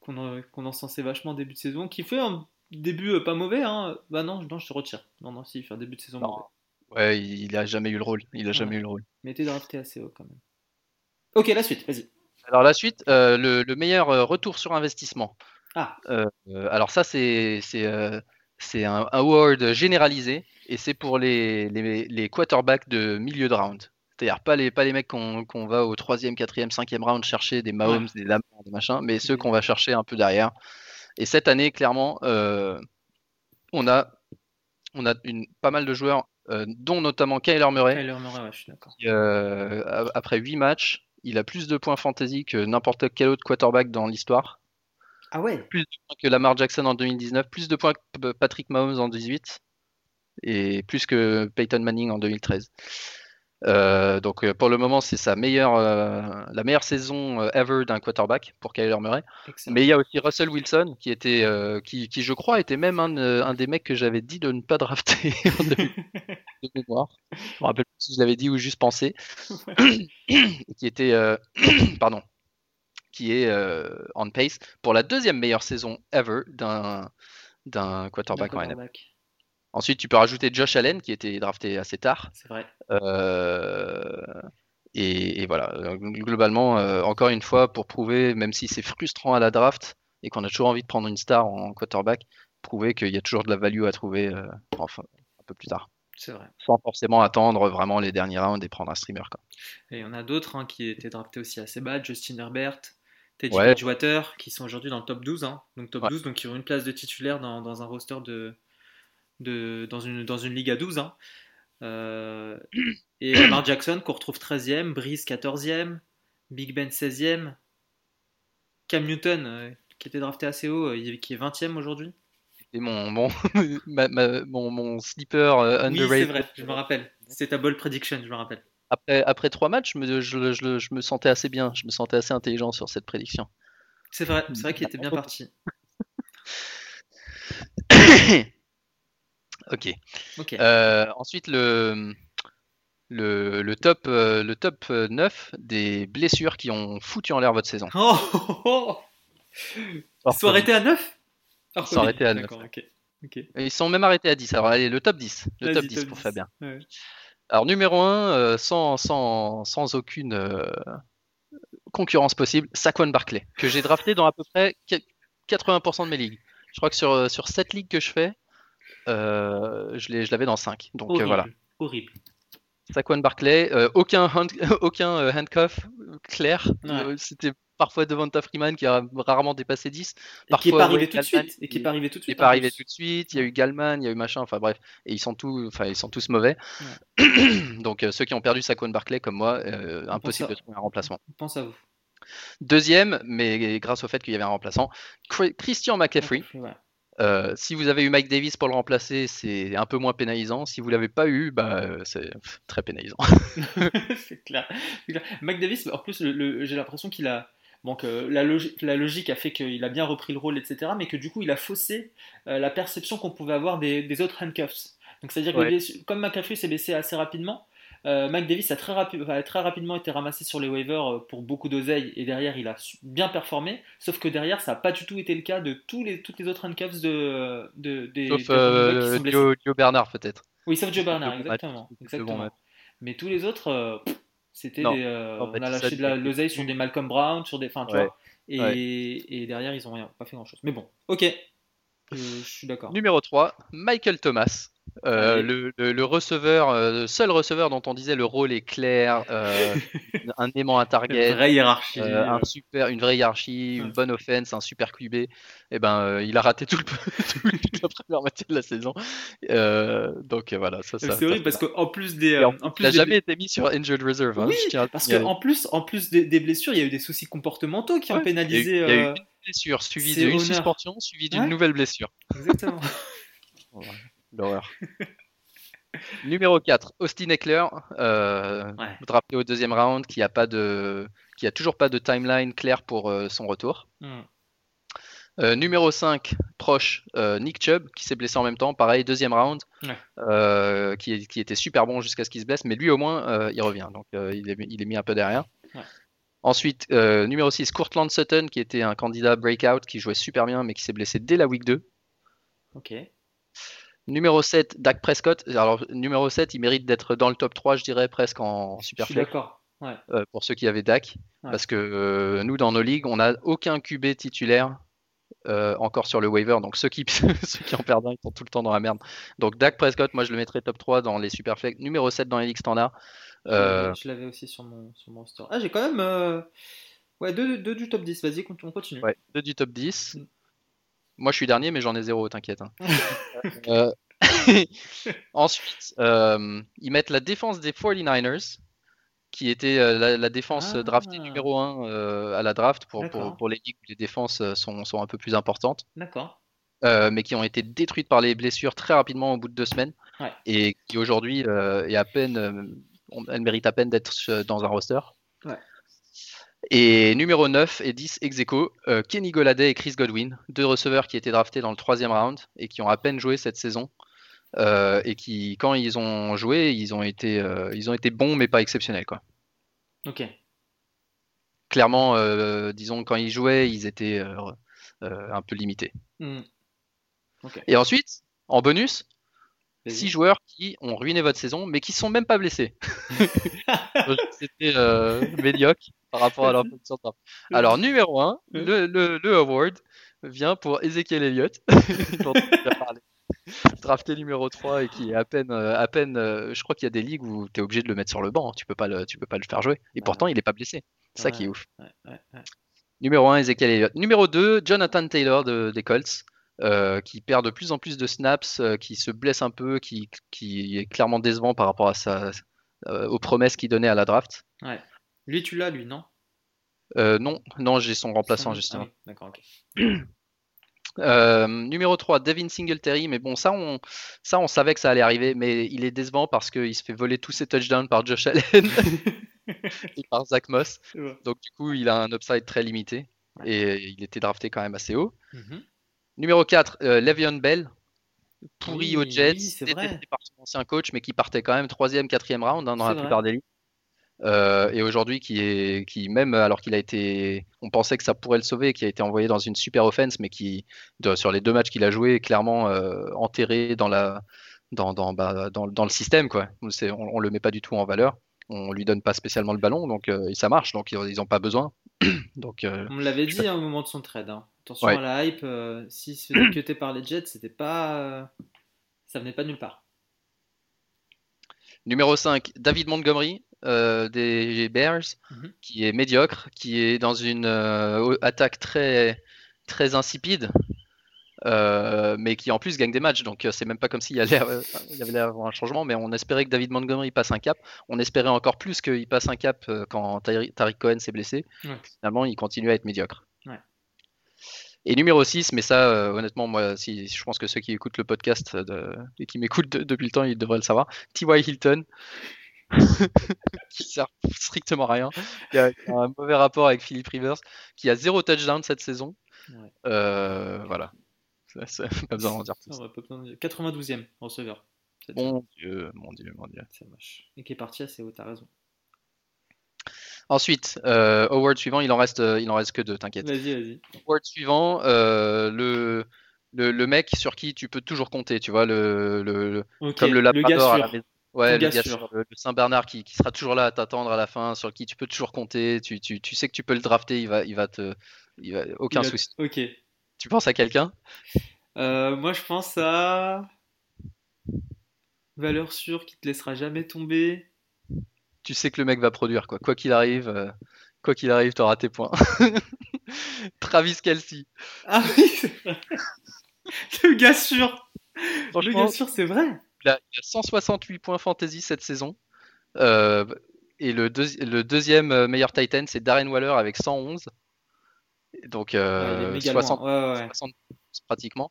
qu'on qu encensait vachement début de saison, qui fait un début euh, pas mauvais. Hein. Bah non, non, je te retire. Non, non, si, il fait un début de saison mauvais. Ouais, il a jamais eu le rôle. Il a jamais eu le rôle. Mais t'es drafté assez haut quand même. Ok, la suite, vas-y. Alors la suite, euh, le, meilleur euh, retour sur investissement. Ah. alors ça, c'est c'est un award généralisé et c'est pour les, les, les, quarterbacks de milieu de round. C'est-à-dire pas les, pas les mecs qu'on va au 3ème, 4ème, 5ème round chercher, des Mahomes, des Lamar, des machins, mais ceux qu'on va chercher un peu derrière. Et cette année, clairement, on a, on a une, pas mal de joueurs, dont notamment Kyler Murray. Kyler Murray, ouais, je suis d'accord. après 8 matchs, il a plus de points fantasy que n'importe quel autre quarterback dans l'histoire. Ah ouais Plus de points que Lamar Jackson en 2019, plus de points que Patrick Mahomes en 2018 et plus que Peyton Manning en 2013. Euh, donc euh, pour le moment, c'est sa meilleure, euh, la meilleure saison ever d'un quarterback pour Kyler Murray. Mais il y a aussi Russell Wilson qui était, qui, qui, je crois était même un, un des mecs que j'avais dit de ne pas drafter (laughs) de mémoire. Je me rappelle pas si je l'avais dit ou juste pensé. (laughs) (coughs) qui était, (coughs) pardon, qui est on pace pour la deuxième meilleure saison ever d'un d'un quarterback, quarterback. Ensuite, tu peux rajouter Josh Allen qui était drafté assez tard. C'est vrai. Euh, et, voilà, globalement, euh, encore une fois, pour prouver, même si c'est frustrant à la draft et qu'on a toujours envie de prendre une star en quarterback, prouver qu'il y a toujours de la value à trouver euh, enfin, un peu plus tard. C'est vrai. Sans forcément attendre vraiment les derniers rounds et prendre un streamer. Quoi. Et il y en a d'autres hein, qui étaient draftés aussi assez bas, Justin Herbert, Teddy Bridgewater, qui sont aujourd'hui dans le top 12. Hein. donc top 12, donc qui ont une place de titulaire dans un roster de, dans, une, dans une ligue à 12. Hein. Euh, et Lamar Jackson qu'on retrouve 13e, Breeze 14e, Big Ben 16e, Cam Newton euh, qui était drafté assez haut, euh, qui est 20e aujourd'hui. Et mon, mon, (laughs) mon, mon, sleeper underrated. Oui, c'est vrai, je me rappelle. C'est ta ball prediction, je me rappelle. Après, après trois matchs, je me, je, je, je me sentais assez bien, je me sentais assez intelligent sur cette prédiction. C'est vrai, c'est vrai qu'il était bien parti. (coughs) Ok. Euh, ensuite, le, le, top, euh, le top 9 des blessures qui ont foutu en l'air votre saison. Oh, oh, Ils sont arrêtés à 9 Ils sont arrêtés à 9. Ils sont même arrêtés à 10. Alors, allez, le top 10. Le top 10 pour Fabien. Alors, numéro 1, euh, sans, sans, sans, aucune concurrence possible, Saquon Barclay, que j'ai drafté dans à peu près 80% de mes ligues. Je crois que sur, sur 7 ligues que je fais, euh, je l'avais dans 5. Donc euh, voilà. Horrible. Saquon Barclay, euh, aucun, (laughs) aucun handcuff clair. C'était parfois Devonta Freeman qui a rarement dépassé 10. Et qui n'est pas arrivé tout de suite. Et qui est pas arrivé tout de suite. pas arrivé tout de suite. Il y a eu Galman, il y a eu machin. Enfin bref. Et ils sont tous, enfin ils sont tous mauvais. (clears throat) Donc ceux qui ont perdu Saquon Barclay comme moi, impossible de trouver un remplacement. pense à vous. Deuxième, mais grâce au fait qu'il y avait un remplaçant, Christian McCaffrey. Euh, si vous avez eu Mike Davis pour le remplacer, c'est un peu moins pénalisant. Si vous l'avez pas eu, bah, c'est très pénalisant. (laughs) c'est clair. Mike Davis, en plus, j'ai l'impression qu'il a. Donc la, la, logique a fait qu'il a bien repris le rôle, etc. Mais que du coup, il a faussé euh, la perception qu'on pouvait avoir des, autres handcuffs. Donc c'est-à-dire que comme McCaffrey s'est baissé assez rapidement, euh, Davis a très, très, rapidement été ramassé sur les waivers euh, pour beaucoup d'oseille et derrière il a bien performé. Sauf que derrière ça n'a pas du tout été le cas de tous les, toutes les autres handcuffs de, de, des. Sauf euh, Joe, Bernard peut-être. Oui, sauf Joe Bernard, exactement. exactement. Mais tous les autres, euh, c'était on a lâché de l'oseille sur des Malcolm Brown, sur des. Enfin, tu vois. Et, et, derrière ils ont rien, pas fait grand chose. Mais bon, ok. Je, je suis d'accord. Numéro 3, Michael Thomas. Euh, le, le, receveur, le euh, seul receveur dont on disait le rôle est clair, euh, (laughs) un aimant à target, une vraie hiérarchie, un super, une vraie hiérarchie, une bonne offense, un super QB. Et eh ben, il a raté tout le, (laughs) toute la première moitié de la saison. donc voilà, ça. c'est horrible parce qu'en plus des, en, plus il n'a jamais été mis sur injured reserve. Hein, oui, parce qu'en plus, en plus des, blessures, il y a eu des soucis comportementaux qui ont pénalisé. Il y a eu, une blessure suivie d'une suspension, suivie d'une nouvelle blessure. Exactement. (laughs) L'horreur. (laughs) Numéro 4, Austin Eckler, euh, drafté au deuxième round, qui a pas de, qui a toujours pas de timeline claire pour euh, son retour. Hmm. Euh, numéro 5, proche, euh, Nick Chubb, qui s'est blessé en même temps, pareil, deuxième round, qui, qui, était super bon jusqu'à ce qu'il se blesse, mais lui au moins, il revient, donc il est, il, est, mis un peu derrière. Ensuite, numéro 6, Courtland Sutton, qui était un candidat breakout, qui jouait super bien, mais qui s'est blessé dès la week 2. Ok. Numéro 7, Dak Prescott. Alors, numéro 7, il mérite d'être dans le top 3, je dirais, presque en super Je suis d'accord. Euh, pour ceux qui avaient Dak. Parce que euh, nous, dans nos ligues, on n'a aucun QB titulaire encore sur le waiver. Donc ceux qui, (laughs) ceux qui en perdent un, ils sont tout le temps dans la merde. Donc Dak Prescott, moi je le mettrais top 3 dans les Superflex. Numéro 7 dans les ligues standards. Je l'avais aussi sur mon, sur mon store. Ah, j'ai quand même. Ouais, 2 du top 10. Vas-y, on continue. Ouais, 2 du top 10. Mm. Moi je suis dernier, mais j'en ai 0, t'inquiète. Hein. (laughs) (laughs) Ensuite, ils mettent la défense des 49ers qui était euh, la, défense ah. draftée numéro 1 euh, à la draft pour, pour, les ligues où les défenses euh, sont, sont un peu plus importantes. D'accord. mais qui ont été détruites par les blessures très rapidement au bout de deux semaines. Et qui aujourd'hui est à peine, elle mérite à peine d'être dans un roster. Ouais. Et numéro 9 et 10 ex Kenny Goladay et Chris Godwin, deux receveurs qui étaient draftés dans le troisième round et qui ont à peine joué cette saison. Euh, et qui, quand ils ont joué, ils ont été, euh, ils ont été bons, mais pas exceptionnels, quoi. Ok. Clairement, euh, disons, quand ils jouaient, ils étaient un peu limités. Hmm. Et ensuite, en bonus, six joueurs qui ont ruiné votre saison, mais qui sont même pas blessés. (laughs) C'était médiocre par rapport à leur position Alors, numéro 1, le, le, award vient pour Ezekiel Elliott, (laughs) dont on parlé drafté numéro 3 et qui est à peine, euh, à peine euh, je crois qu'il y a des ligues où tu es obligé de le mettre sur le banc, tu peux pas le, tu peux pas le faire jouer. Et pourtant, il est pas blessé. C'est ça qui est ouf. numéro 1, Ezekiel Elliott. Numéro 2, Jonathan Taylor de, des Colts. Euh, qui perd de plus en plus de snaps, qui se blesse un peu, qui, qui, est clairement décevant par rapport à sa, aux promesses qu'il donnait à la draft. Lui, tu l'as, lui, non? Non, non j'ai son remplaçant, justement. Ah D'accord, ok. (clears throat) Euh, numéro 3, Devin Singletary, mais bon, ça on, ça on savait que ça allait arriver, mais il est décevant parce qu'il se fait voler tous ses touchdowns par Josh Allen (laughs) et par Zach Moss. Donc du coup, il a un upside très limité et il était drafté quand même assez haut. Mhm. Numéro 4, euh, Le'Veon Bell, pourri au Jets, c'était par son ancien coach, mais qui partait quand même 3ème, 4ème round hein, dans la plupart des ligues. Euh, et aujourd'hui qui est qui même alors qu'il a été on pensait que ça pourrait le sauver qui a été envoyé dans une super offense mais qui sur les deux matchs qu'il a joué est clairement euh, enterré dans la dans dans, bah, dans, dans, le système quoi. On, on, le met pas du tout en valeur. On lui donne pas spécialement le ballon donc euh, ça marche. Donc ils ont pas besoin. (clears throat) Donc on l'avait dit hein, au moment de son trade hein. attention à la hype si c'est cuté par les Jets c'était pas ça venait pas de nulle part. Numéro 5 David Montgomery euh, des Bears, mhm. qui est médiocre, qui est dans une euh, attaque très, très insipide, euh, mais qui en plus gagne des matchs. Donc c'est même pas comme s'il y, avait un changement, mais on espérait que David Montgomery passe un cap. On espérait encore plus qu'il passe un cap quand Tariq Cohen s'est blessé. Finalement, il continue à être médiocre. Et numéro 6, mais ça, honnêtement, moi, si, je pense que ceux qui écoutent le podcast et qui m'écoutent depuis le temps, ils devraient le savoir. T.Y. Hilton, (laughs) qui sert strictement à rien. Il y a un mauvais rapport avec Philippe Rivers, qui a zéro touchdown cette saison. Euh, voilà. pas besoin d'en dire plus. 92e receveur. Mon Dieu, mon Dieu, mon Dieu. Et qui est parti assez haut, t'as raison. Ensuite, euh, award suivant, il en reste, il en reste que deux, t'inquiète. Vas-y, vas-y. Award suivant, euh, le, le, le, mec sur qui tu peux toujours compter, tu vois, le, le comme le Labrador à la maison. Ouais, le, le, Saint-Bernard qui, qui, sera toujours là à t'attendre à la fin, sur qui tu peux toujours compter, tu, tu, tu, sais que tu peux le drafter, il va, il va te. Il va, aucun souci. Ok. Tu penses à quelqu'un? Euh, Moi, je pense à. Valeur sûre qui te laissera jamais tomber. Tu sais que le mec va produire, quoi. Quoi qu'il arrive, euh, quoi qu'il arrive, t'auras tes points. (laughs) Travis Kelsey. Ah oui, c'est vrai. (laughs) le gars sûr. Le gars sûr, c'est vrai. Il a, 168 points fantasy cette saison. Euh, et le, le, deuxième euh, meilleur Titan, c'est Darren Waller avec 111. Donc, 60, euh, pratiquement.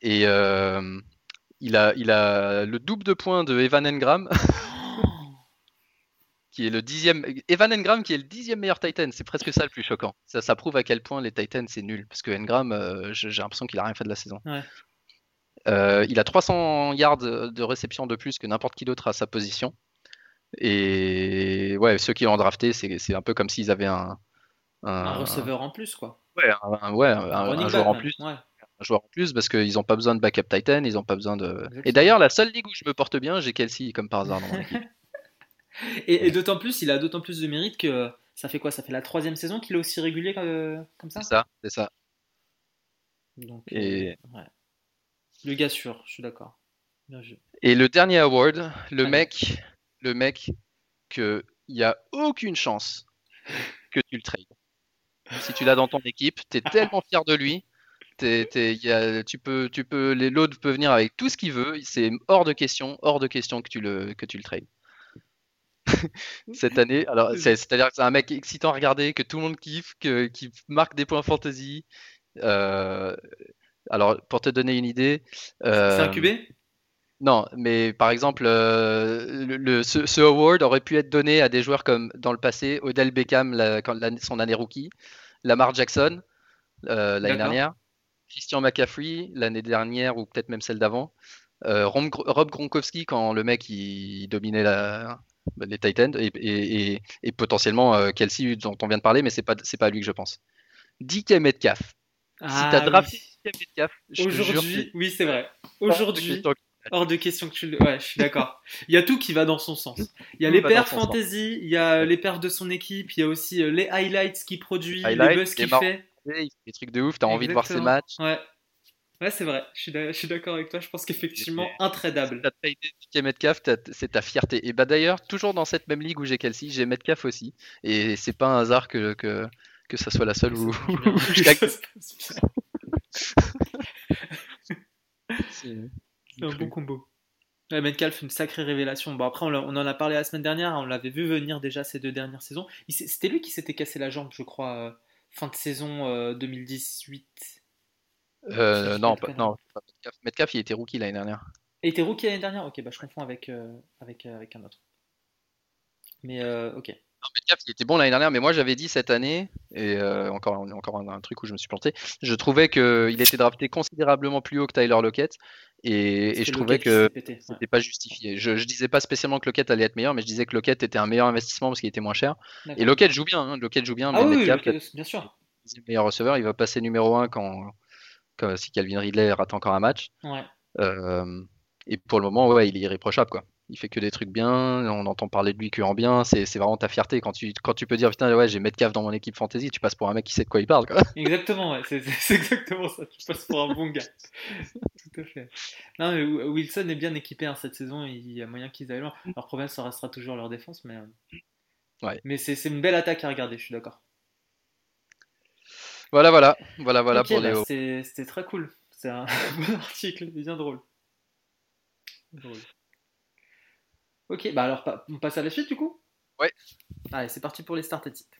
Et il, a, il a le double de points de Evan Engram. (laughs) qui est le dixième. Evan Engram qui est le dixième meilleur Titan, c'est presque ça le plus choquant. Ça, ça prouve à quel point les Titans c'est nul. Parce que Engram, j'ai l'impression qu'il a rien fait de la saison. Ouais. Euh, il a 300 yards de réception de plus que n'importe qui d'autre à sa position. Et ouais, ceux qui l'ont drafté, c'est un peu comme s'ils avaient un, un, receveur en plus, quoi. Ouais, un, ouais, un, joueur en plus. Un joueur en plus parce qu'ils n'ont pas besoin de backup Titan, ils n'ont pas besoin de. Et d'ailleurs, la seule ligue où je me porte bien, j'ai Kelsey comme par hasard dans mon équipe. (laughs) et, d'autant plus, il a d'autant plus de mérite que ça fait quoi? Ça fait la troisième saison qu'il est aussi régulier comme, comme ça? C'est ça, c'est ça. Donc, et... Le gars sûr, je suis d'accord. Et le dernier award, le mec, le mec que il n'y a aucune chance que tu le trades. Si tu l'as dans ton équipe, tu es tellement fier de lui. tu peux, tu peux, l'autre peut venir avec tout ce qu'il veut. C'est hors de question, hors de question que tu le, que tu le trades. (laughs) Cette année, alors c'est-à-dire que c'est un mec excitant à regarder, que tout le monde kiffe, que, qui marque des points fantasy. Euh, alors, pour te donner une idée, c'est un QB non, mais par exemple, euh, le, ce, award aurait pu être donné à des joueurs comme dans le passé, Odell Beckham quand, son année rookie, Lamar Jackson euh, l'année dernière, Christian McCaffrey l'année dernière ou peut-être même celle d'avant, euh, Rob Gronkowski quand le mec il, dominait la, les Titans et, potentiellement Kelsey dont on vient de parler, mais c'est pas c'est pas à lui que je pense. DK Metcalf. si tu as drafté Aujourd'hui, oui c'est vrai. Aujourd'hui, Hors de question que tu le. Ouais, je suis d'accord. Il y a tout qui va dans son sens. Il y a les perfs fantasy, il y a les perfs de son équipe, il y a aussi euh, les highlights qu'il produit, les buzz qu'il fait. Il fait des trucs de ouf, t'as envie de voir ses matchs. Ouais. Ouais, c'est vrai. Je suis d'accord avec toi. Je pense qu'effectivement, intradable. T'as Metcalf, c'est ta fierté. Et bah d'ailleurs, toujours dans cette même ligue où j'ai Kelsey, j'ai Metcalf aussi. Et c'est pas un hasard que, que, que ça soit la seule où, (laughs) (laughs) C'est un bon combo. Ouais, Metcalf, une sacrée révélation. Bon, après, on, en a parlé la semaine dernière, on l'avait vu venir déjà ces deux dernières saisons. C'était lui qui s'était cassé la jambe, je crois, euh, fin de saison 2018. Euh, euh non, pas, non Metcalf. Metcalf, il était rookie l'année dernière. Il était rookie l'année dernière Ok, bah, je confonds avec, euh, avec, avec un autre. Mais ok. Metcalf, il était bon l'année dernière, mais moi j'avais dit cette année, et euh, encore, encore un, truc où je me suis planté, je trouvais qu'il était drafté considérablement plus haut que Tyler Lockett, et, je trouvais que c'était pas justifié. Je, je, disais pas spécialement que Lockett allait être meilleur, mais je disais que Lockett était un meilleur investissement parce qu'il était moins cher. Et Lockett joue bien, hein, Lockett joue bien, ah mais Metcalf, bien sûr. le meilleur receveur, il va passer numéro 1 quand, si Calvin Ridley rate encore un match. Euh, et pour le moment, ouais, il est irréprochable, quoi il fait que des trucs bien, on entend parler de lui que en bien, c'est vraiment ta fierté quand tu, quand tu peux dire putain ouais j'ai Metcalf dans mon équipe fantasy, tu passes pour un mec qui sait de quoi il parle quoi. (laughs) Exactement, ouais, c'est exactement ça, tu passes pour un bon gars. (laughs) Tout à fait. Non mais Wilson est bien équipé hein, cette saison, il y a moyen qu'ils aillent loin. Leur problème ça restera toujours leur défense, mais, euh, ouais. mais c'est une belle attaque à regarder, je suis d'accord. Voilà voilà, voilà voilà pour bah, C'était très cool, c'est un (laughs) bon article, bien drôle. drôle. Ok, bah alors on passe à la suite du coup? Ouais. Allez, c'est parti pour les start types.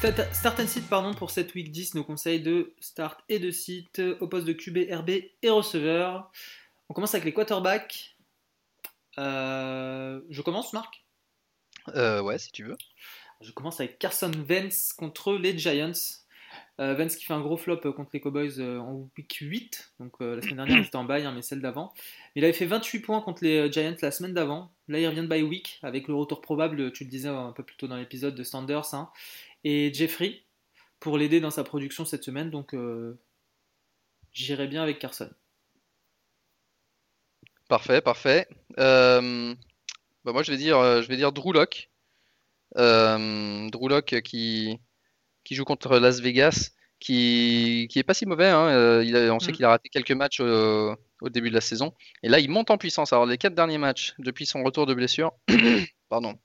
Start and sit pardon, pour cette week 10, nos conseils de start et de sit au poste de QB, RB et receveur. On commence avec les quarterbacks. Euh, je commence, Marc? Euh, Ouais, si tu veux. Je commence avec Carson Vance contre les Giants. Euh, Vance qui fait un gros flop contre les Cowboys en week 8. Donc la semaine dernière, (clears throat) il était en bail, hein, mais celle d'avant. Il avait fait 28 points contre les Giants la semaine d'avant. Là, il revient de bye week avec le retour probable, tu le disais un peu plus tôt dans l'épisode, de Sanders. Hein et Jeffrey pour l'aider dans sa production cette semaine. Donc euh, j'irai bien avec Carson. Parfait, parfait. Euh, bah, moi je vais dire, euh, je vais dire Drew Lock. Drew Lock qui, qui joue contre Las Vegas, qui, qui est pas si mauvais. Hein. Il on sait mm. qu'il a raté quelques matchs au, au début de la saison. Et là, il monte en puissance. Alors les quatre derniers matchs depuis son retour de blessure, (coughs) pardon,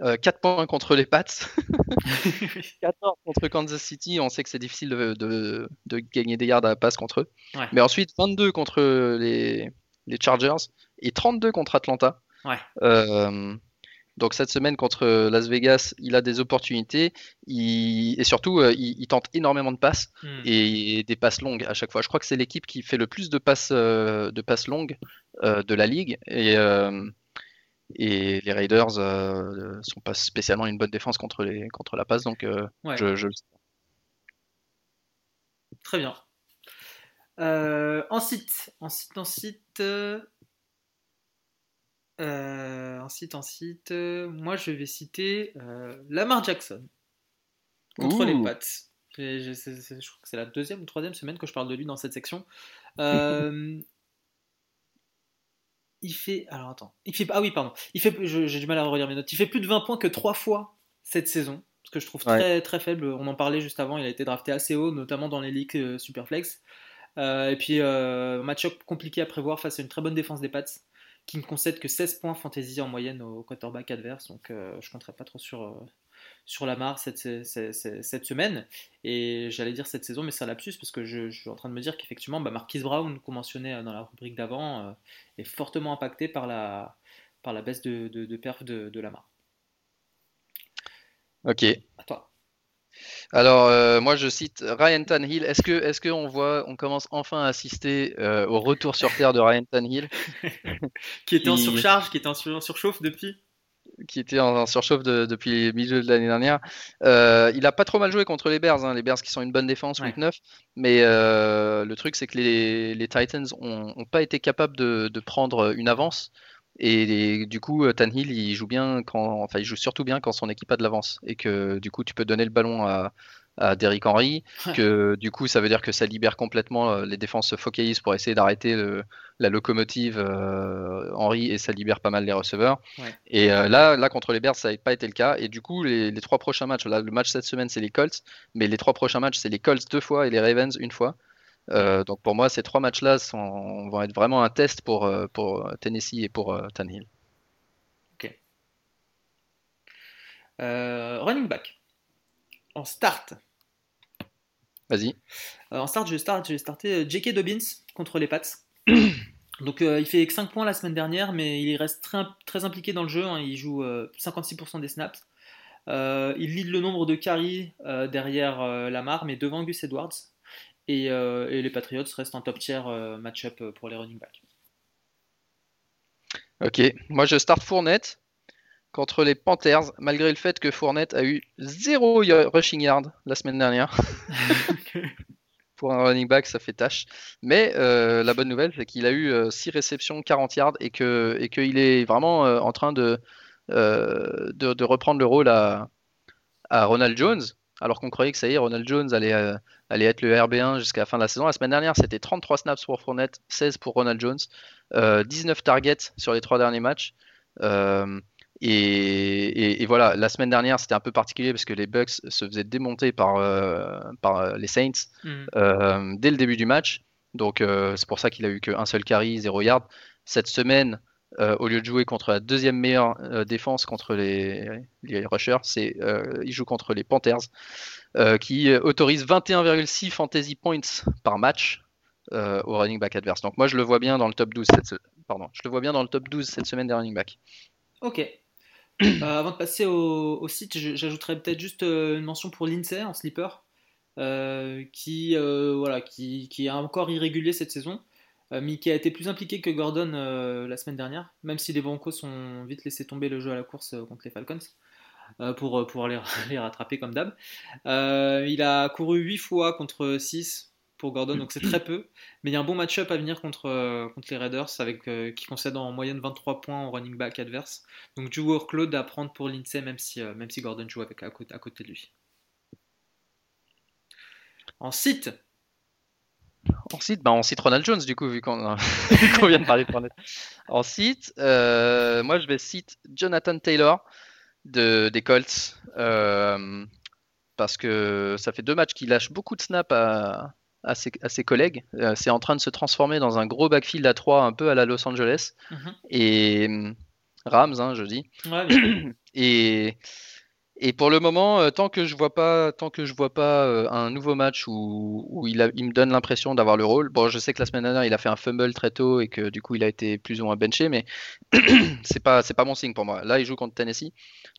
4 euh, points contre les Pats, (laughs) 14 contre Kansas City. On sait que c'est difficile de, gagner des yards à la passe contre eux. Mais ensuite, 22 contre les, Chargers et 32 contre Atlanta. Euh, donc cette semaine contre Las Vegas, il a des opportunités et surtout euh, il, tente énormément de passes hmm. et des passes longues à chaque fois. Je crois que c'est l'équipe qui fait le plus de passes, de passes longues de la ligue et et les Raiders euh, sont pas spécialement une bonne défense contre, les, contre la passe, donc euh, je, je, Très bien. Euh, ensuite, ensuite, ensuite. un site, en site. moi, je vais citer Lamar Jackson contre les Pats. Je, crois que c'est la deuxième ou troisième semaine que je parle de lui dans cette section. (laughs) il fait. Alors attends. Il fait. Ah oui, pardon. Il fait. J'ai du mal à relire mes notes. Il fait plus de 20 points que 3 fois cette saison. Ce que je trouve très, très faible. On en parlait juste avant. Il a été drafté assez haut, notamment dans les ligues euh, Superflex. Euh, et puis, euh, match-up compliqué à prévoir face à une très bonne défense des Pats qui ne concède que 16 points fantasy en moyenne au quarterback adverse. Donc, je ne compterai pas trop sur, sur Lamar cette, cette, semaine. Et j'allais dire cette saison, mais c'est un lapsus parce que je, suis en train de me dire qu'effectivement, bah, Marquis Brown, qu'on mentionnait dans la rubrique d'avant, est fortement impacté par la, par la baisse de, de, de perf de, de Lamar. Ok. À toi. Alors, euh, moi, je cite Ryan Tannehill. Est-ce que, est-ce qu'on voit, on commence enfin à assister euh, au retour sur terre de Ryan Tannehill, (laughs) qui était en surcharge, qui était en surchauffe depuis qui était en, surchauffe depuis le milieu de l'année dernière. Euh, il a pas trop mal joué contre les Bears, hein, les Bears qui sont une bonne défense, week 9. Mais le truc, c'est que les, Titans n'ont pas été capables de, de, prendre une avance. Et, du coup, euh, Tanhill, il joue bien quand, enfin, il joue surtout bien quand son équipe a de l'avance et que du coup, tu peux donner le ballon à, à Derrick Henry, que du coup, ça veut dire que ça libère complètement euh, les défenses se focalisent pour essayer d'arrêter la locomotive euh, Henry et ça libère pas mal les receveurs. Et là, là, contre les Bears, ça n'a pas été le cas. Et du coup, les, les trois prochains matchs, là, le match cette semaine, c'est les Colts, mais les trois prochains matchs, c'est les Colts deux fois et les Ravens une fois. Euh, donc pour moi, ces trois matchs-là vont être vraiment un test pour, euh, pour Tennessee et pour euh, Tannehill. Ok. running back. En start. Vas-y. en start, je vais, starter J.K. Dobbins contre les Pats. (clears throat) Donc il fait que 5 points la semaine dernière, mais il reste très, très impliqué dans le jeu. Hein. Il joue 56% des snaps. il lead le nombre de carries derrière Lamar, mais devant Gus Edwards. Euh, et, les Patriots restent en top tier euh, match-up euh, pour les running backs. Ok, moi je start Fournette contre les Panthers, malgré le fait que Fournette a eu zéro rushing yard la semaine dernière. (laughs) Pour un running back, ça fait tâche. Mais la bonne nouvelle, c'est qu'il a eu 6 réceptions, 40 yards et qu'il et qu'il est vraiment en train de, de, reprendre le rôle à, à Ronald Jones alors qu'on croyait que ça y est, Ronald Jones allait, euh, allait être le RB1 jusqu'à la fin de la saison. La semaine dernière, c'était 33 snaps pour Fournette, 16 pour Ronald Jones, 19 euh, targets sur les trois derniers matchs. Euh, et, voilà, la semaine dernière, c'était un peu particulier parce que les Bucks se faisaient démonter par, par les Saints mhm. dès le début du match. Donc c'est pour ça qu'il a eu qu'un seul carry, 0 yard. Cette semaine, euh, au lieu de jouer contre la deuxième meilleure euh, défense contre les, rushers, c'est euh, il joue contre les Panthers qui autorisent 21,6 fantasy points par match au running back adverse. Donc moi je le vois bien dans le top 12 cette, pardon, je le vois bien dans le top 12 cette semaine des running backs. Ok. Avant de passer au, site, j'ajouterais peut-être juste une mention pour l'INSEE en sleeper, qui, voilà, qui, est encore irrégulier cette saison. Euh, mais qui a été plus impliqué que Gordon euh, la semaine dernière, même si les Broncos ont vite laissé tomber le jeu à la course euh, contre les Falcons. pour, pour les, (laughs) les rattraper comme d'hab. il a couru 8 fois contre 6 pour Gordon, donc c'est très (clears throat) peu. Mais il y a un bon match-up à venir contre, contre les Raiders, avec, qui concède en moyenne 23 points au running back adverse. Donc du workload à prendre pour Lindsay, même si, même si Gordon joue avec, à, côté, à côté de lui. En site, en site, bah on cite Ronald Jones du coup, (laughs) vu qu'on vient de parler de Ronald. En site, euh, moi je vais citer Jonathan Taylor de, des Colts. Euh, parce que ça fait deux matchs qu'il lâche beaucoup de snaps à, à, ses, à ses, collègues. Euh, c'est en train de se transformer dans un gros backfield à 3 un peu à la Los Angeles. Mhm. Et Rams, hein, je dis. (clears throat) et et pour le moment, euh, tant que je vois pas, tant que je vois pas euh, un nouveau match où, il, me donne l'impression d'avoir le rôle. Bon, je sais que la semaine dernière, il a fait un fumble très tôt et que du coup, il a été plus ou moins benché, mais (clears throat) c'est pas, c'est pas mon signe pour moi. Là, il joue contre Tennessee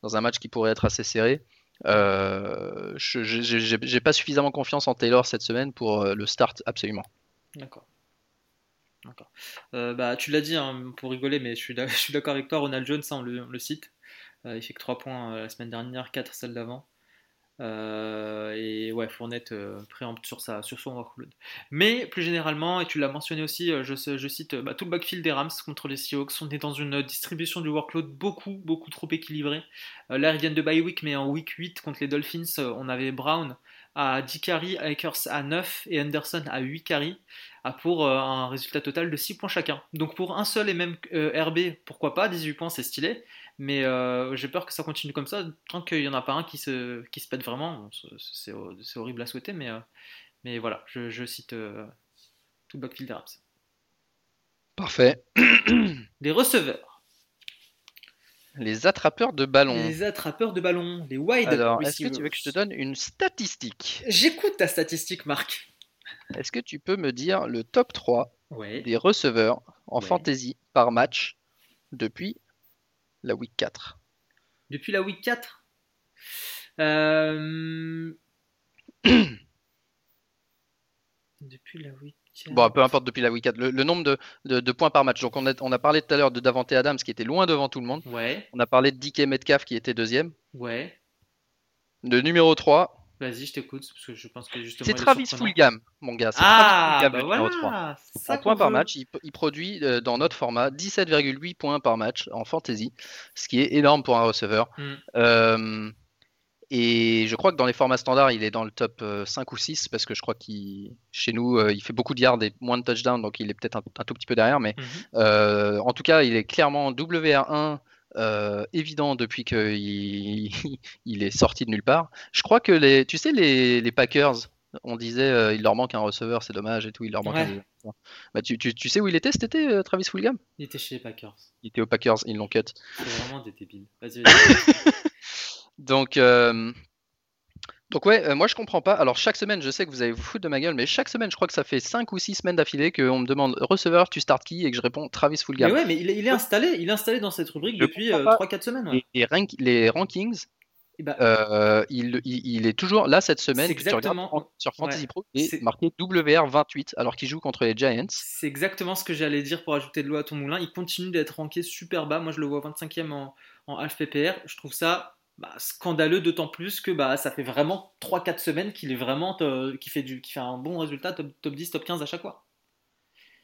dans un match qui pourrait être assez serré. Euh, je j'ai pas suffisamment confiance en Taylor cette semaine pour le start absolument. D'accord. D'accord. bah, tu l'as dit hein, pour rigoler, mais je suis (laughs) d'accord avec toi. Ronald Jones, on le, on cite. Euh, il fait que 3 points euh, la semaine dernière, 4 celle d'avant. Euh, et ouais, Fournette euh, préempte sur, sa, sur son workload. Mais plus généralement, et tu l'as mentionné aussi, euh, je, cite bah, tout le backfield des Rams contre les Seahawks. On est dans une distribution du workload beaucoup, beaucoup trop équilibrée. là, ils viennent de bye week, mais en week 8 contre les Dolphins, on avait Brown à 10 carries, Akers à 9 et Anderson à 8 carries pour un résultat total de 6 points chacun. Donc pour un seul et même RB, pourquoi pas, 18 points c'est stylé, mais euh, j'ai peur que ça continue comme ça, tant qu'il n'y en a pas un qui se, qui se pète vraiment. c'est, horrible à souhaiter, mais, euh, mais voilà, je, cite euh, tout backfield. Parfait. (clears throat) Les receveurs. Les attrapeurs de ballon. Les attrapeurs de ballon, les wide Alors, est-ce que tu veux que je te donne une statistique? J'écoute ta statistique, Marc. Est-ce que tu peux me dire le top 3 des receveurs en fantasy par match depuis la week 4 Depuis la week 4 euh, (coughs) Depuis la week 4. Bon, peu importe depuis la week 4. Le, nombre de, points par match. Donc, on a, on a parlé tout à l'heure de Davante Adams qui était loin devant tout le monde. Ouais. On a parlé de DK Metcalf qui était deuxième. Ouais. De numéro 3, Vas-y, je t'écoute, parce que je pense que justement. C'est Travis Fulgham, mon gars. Ah, Travis bah voilà, En points par match, il, produit euh, dans notre format 17,8 points par match en fantasy, ce qui est énorme pour un receveur. Hmm. Euh, et je crois que dans les formats standards, il est dans le top 5 euh, ou 6, parce que je crois qu'il, chez nous, il fait beaucoup de yards et moins de touchdowns, donc il est peut-être un, tout petit peu derrière. Mais hmm. en tout cas, il est clairement WR1 euh, évident depuis qu'il (laughs) il est sorti de nulle part. Je crois que les, tu sais, les, les Packers, on disait euh, il leur manque un receveur, c'est dommage et tout, il leur manque bah, tu, tu, tu, sais où il était cet été, euh, Travis Fulgham? Il était chez les Packers. Il était aux Packers, ils l'ont cut. C'est vraiment des débiles. Vas-y, (laughs) Donc, donc ouais, euh, moi je comprends pas. Alors chaque semaine, je sais que vous allez vous foutre de ma gueule, mais chaque semaine, je crois que ça fait 5 ou 6 semaines d'affilée qu'on me demande receveur, tu start qui? Et que je réponds Travis Fulgham. Mais ouais, mais il est, installé, il est installé dans cette rubrique depuis 3-4 euh, semaines. Ouais. Et, les rankings, eh ben, euh, il, il, est toujours là cette semaine. Exactement. sur Fantasy Pro, il est marqué WR28 alors qu'il joue contre les Giants. C'est exactement ce que j'allais dire pour ajouter de l'eau à ton moulin. Il continue d'être ranké super bas. Moi, je le vois 25e en, en half PPR. Je trouve ça bah, scandaleux d'autant plus que bah, ça fait vraiment 3-4 semaines qu'il est vraiment euh, qui fait, du, qui fait un bon résultat, top, 10, top 15 à chaque fois.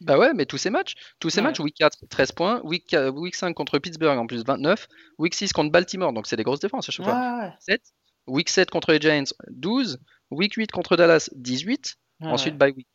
Bah ouais, mais tous ces matchs, tous ces matchs, week 4, 13 points, week, week 5 contre Pittsburgh en plus 29, week 6 contre Baltimore, donc c'est des grosses défenses à chaque fois. 7, week 7 contre les Giants, 12, week 8 contre Dallas, 18, ensuite bye week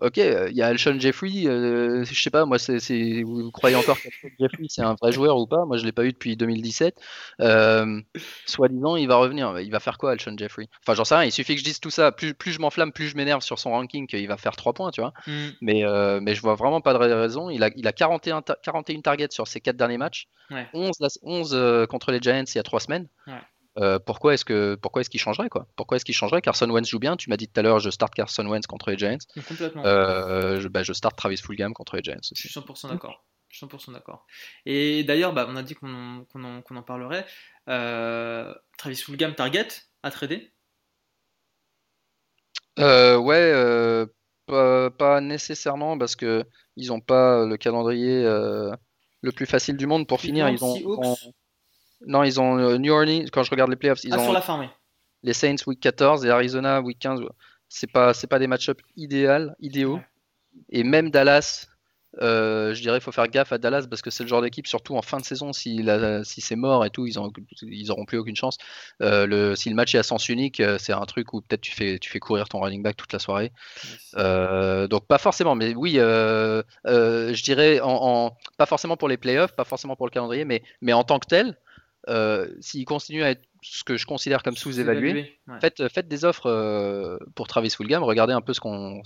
Ok, il euh, y a Alshon Jeffrey, euh, je sais pas, moi, c'est, vous croyez encore qu'Alshon Jeffrey c'est un vrai joueur ou pas? Moi, je l'ai pas eu depuis 2017. Euh, Soi-disant, il va revenir. Il va faire quoi, Alshon Jeffrey? Enfin, j'en sais rien. Il suffit que je dise tout ça. Plus, plus je m'enflamme, plus je m'énerve sur son ranking qu'il va faire 3 points, tu vois. Mm. Mais, euh, mais je vois vraiment pas de raison. Il a, il a 41, 41 targets sur ses 4 derniers matchs. 11, 11 contre les Giants il y a 3 semaines. Ouais. Euh, pourquoi est-ce que pourquoi est-ce qu'il changerait quoi? Pourquoi est-ce qu'il changerait? Carson Wentz joue bien. Tu m'as dit tout à l'heure, je start Carson Wentz contre les Giants. Complètement. Euh, je, bah, je, start Travis Fulgham contre les Giants. Je suis 100% d'accord. Je suis 100% d'accord. Et d'ailleurs, bah, on a dit qu'on en, en, parlerait. Euh, Travis Fulgham target à trader? Ouais, pas, nécessairement parce que ils n'ont pas le calendrier le plus facile du monde pour finir. Ils ont, non, ils ont euh, New Orleans, quand je regarde les playoffs, ils ah, ont sur la fin, oui. les Saints week 14 et Arizona week 15. C'est pas, c'est pas des match-ups idéaux. Et même Dallas, euh, je dirais il faut faire gaffe à Dallas parce que c'est le genre d'équipe, surtout en fin de saison, si, si c'est mort et tout, ils, ont, ils auront plus aucune chance. Euh, le, si le match est à sens unique, c'est un truc où peut-être tu fais, tu fais courir ton running back toute la soirée. donc pas forcément, mais oui, je dirais en, pas forcément pour les playoffs, pas forcément pour le calendrier, mais, mais en tant que tel, euh, s'il continue à être ce que je considère comme sous-évalué, faites, des offres euh, pour Travis Fulgham, regardez un peu ce qu'on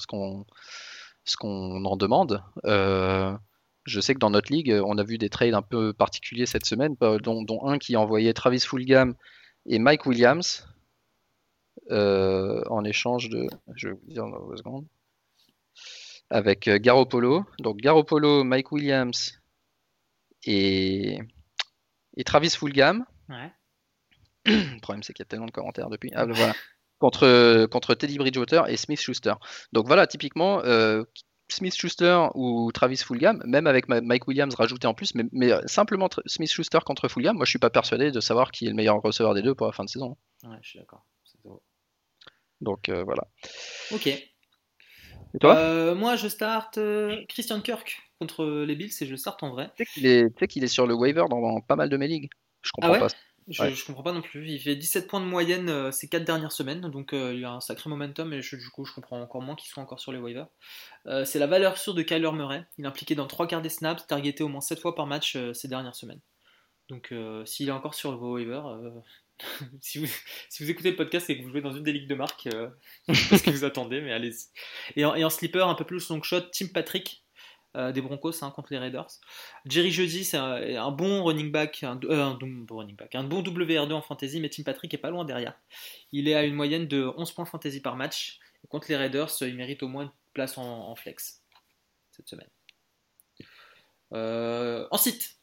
ce qu'on en demande. Euh, je sais que dans notre ligue, on a vu des trades un peu particuliers cette semaine, dont, un qui envoyait Travis Fulgham et Mike Williams en échange de, je vais vous dire dans deux secondes, avec Garoppolo. Donc Garoppolo, Mike Williams et et Travis Fulgham. (clears throat) Le problème, c'est qu'il y a tellement de commentaires depuis. Ah, voilà. contre, contre Teddy Bridgewater et Smith Schuster. Donc voilà, typiquement, euh, Smith Schuster ou Travis Fulgham, même avec Mike Williams rajouté en plus, mais, mais simplement Smith Schuster contre Fulgham, moi je suis pas persuadé de savoir qui est le meilleur receveur des deux pour la fin de saison. Ouais, je suis d'accord. Donc voilà. Ok. Et toi? Moi, je start Christian Kirk contre les Bills et je le start en vrai. Tu sais qu'il est, sur le waiver dans, pas mal de mes ligues. Je comprends ah pas. Je, comprends pas non plus. Il fait 17 points de moyenne euh, ces 4 dernières semaines, donc euh, il y a un sacré momentum et du coup je comprends encore moins qu'il soit encore sur les waivers. Euh, c'est la valeur sûre de Kyler Murray. Il est impliqué dans 3 quarts des snaps, targeté au moins 7 fois par match ces dernières semaines. Donc s'il est encore sur vos waivers, (laughs) si, vous, si, vous, écoutez le podcast et que vous jouez dans une des ligues de marque, je sais pas ce que vous attendez, mais allez-y. Et, en, et en slipper un peu plus long shot, Tim Patrick, des Broncos hein, contre les Raiders. Jerry Jeudi, c'est un, bon running back, un, euh, bon running back, un bon WR2 en fantasy, mais Tim Patrick est pas loin derrière. Il est à une moyenne de 11 points fantasy par match. contre les Raiders, il mérite au moins une place en, flex cette semaine. Euh, ensuite.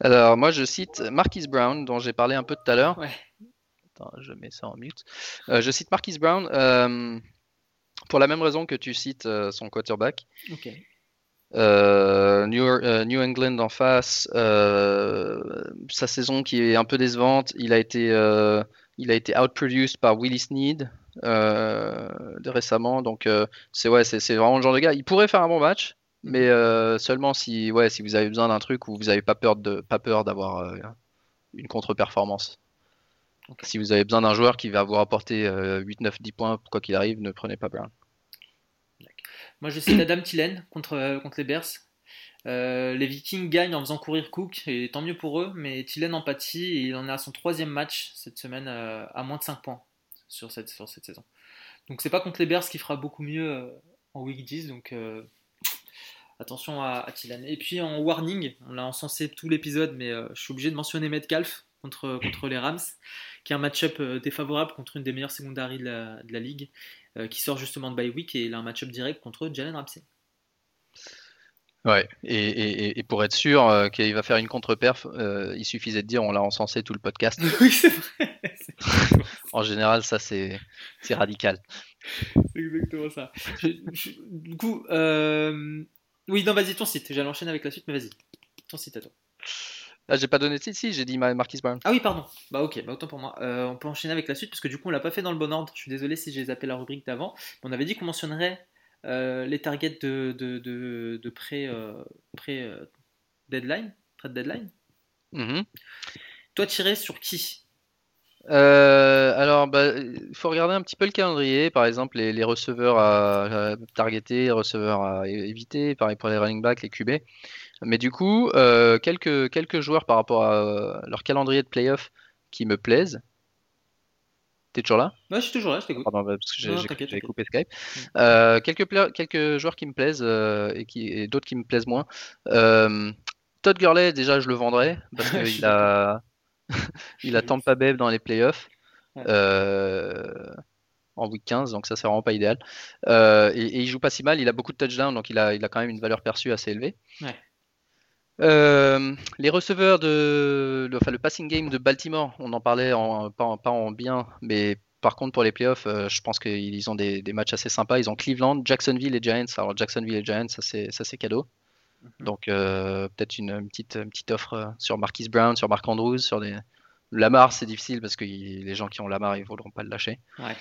Alors, moi, je cite Marquis Brown, dont j'ai parlé un peu tout à l'heure. Ouais. Attends, je mets ça en mute. je cite Marquis Brown. Pour la même raison que tu cites euh, son quarterback. Euh, New, euh, New, England en face, sa saison qui est un peu décevante. Il a été, il a été outproduced par Willie Snead récemment. Donc c'est ouais, c'est vraiment le genre de gars. Il pourrait faire un bon match, mais seulement si, ouais, si vous avez besoin d'un truc où vous n'avez pas peur de, pas peur d'avoir une contre-performance. Si vous avez besoin d'un joueur qui va vous rapporter 8, 9, 10 points, quoi qu'il arrive, ne prenez pas Brown. Moi, je cite Adam Tillen contre, euh, contre les Bears. Euh, les Vikings gagnent en faisant courir Cook, et tant mieux pour eux, mais Tillen en pâtit et il en est à son troisième match cette semaine euh, à moins de 5 points sur cette, sur cette saison. Donc c'est pas contre les Bears qui fera beaucoup mieux en week 10, donc attention à, à Tillen. Et puis en warning, on l'a encensé tout l'épisode, mais je suis obligé de mentionner Metcalf contre, contre les Rams, qui est un match-up défavorable contre une des meilleures secondaries de la, de la ligue. Euh, qui sort justement de bye week et il a un match-up direct contre Jalen Ramsey. Ouais, et, pour être sûr euh, qu'il va faire une contre-perf, euh, il suffisait de dire on l'a encensé tout le podcast. (laughs) oui, c'est vrai. (laughs) en général, ça c'est radical. C'est exactement ça. du coup, oui, non, vas-y, ton site. J'allais enchaîner avec la suite, mais vas-y. Ton site à toi. Ah, j'ai pas donné de si, j'ai dit Marquis Brown. Ah oui, pardon. Bah ok, bah autant pour moi. Euh, on peut enchaîner avec la suite parce que du coup on l'a pas fait dans le bon ordre. Je suis désolé si j'ai zappé la rubrique d'avant. On avait dit qu'on mentionnerait euh, les targets de, de, de, pré, euh, pré deadline, trade deadline. Mm-hmm. Toi, tiré sur qui? Alors, il bah, faut regarder un petit peu le calendrier. Par exemple, les, les receveurs à, targeter, les receveurs à éviter. Pareil pour les running backs, les QB. Mais du coup, euh, quelques, quelques joueurs par rapport à euh, leur calendrier de playoff qui me plaisent. T'es toujours là? Ouais, je suis toujours là, je t'écoute. Pardon, parce que j'ai coupé Skype. Euh, quelques, quelques joueurs qui me plaisent et, qui, et d'autres qui me plaisent moins. Todd Gurley, déjà, je le vendrais parce (laughs) qu'il a, (laughs) (laughs) il a Tampa Bay dans les playoffs. en week 15, donc ça c'est vraiment pas idéal. et, et, il joue pas si mal, il a beaucoup de touchdowns, donc il a, il a quand même une valeur perçue assez élevée. Ouais. Euh, les receveurs de, le, enfin, le passing game de Baltimore, on en parlait en, pas, en, bien, mais par contre pour les playoffs, euh, je pense qu'ils ont des, matchs assez sympas. Ils ont Cleveland, Jacksonville et Giants. Alors Jacksonville et Giants, ça c'est cadeau. Mhm. Donc euh, peut-être une, petite petite offre sur Marquis Brown, sur Mark Andrews, sur des Lamar, c'est difficile parce que les gens qui ont Lamar, ils ne voudront pas le lâcher. Ouais.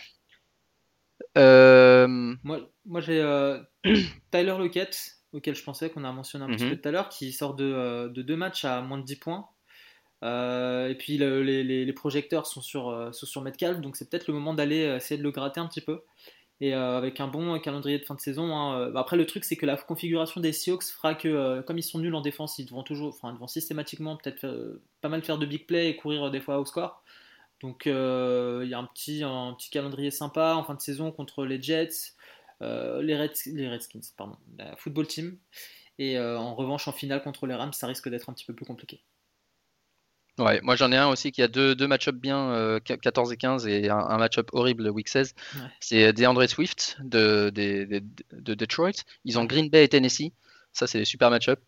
Moi, moi j'ai (clears throat) Tyler Lockett auquel je pensais, qu'on a mentionné un petit peu mhm. tout à l'heure, qui sort euh, de, deux matchs à moins de 10 points. Euh, et puis les, projecteurs sont sur, euh, sur Metcalf, donc c'est peut-être le moment d'aller essayer de le gratter un petit peu. Et avec un bon calendrier de fin de saison. Hein, après, le truc, c'est que la configuration des Seahawks fera que, comme ils sont nuls en défense, ils devront toujours, enfin, ils devront systématiquement peut-être pas mal faire de big play et courir des fois au score. Donc, il y a un petit, un petit calendrier sympa en fin de saison contre les Jets, euh, les, les, Redskins, pardon, la football team. Et euh, en revanche, en finale contre les Rams, ça risque d'être un petit peu plus compliqué. Ouais, moi j'en ai un aussi qui a deux, deux match-up bien, 14 euh, et 15, et un, match-up horrible week 16. C'est DeAndre Swift de, de, de, Detroit. Ils ont Green Bay et Tennessee. Ça, c'est des super match-up.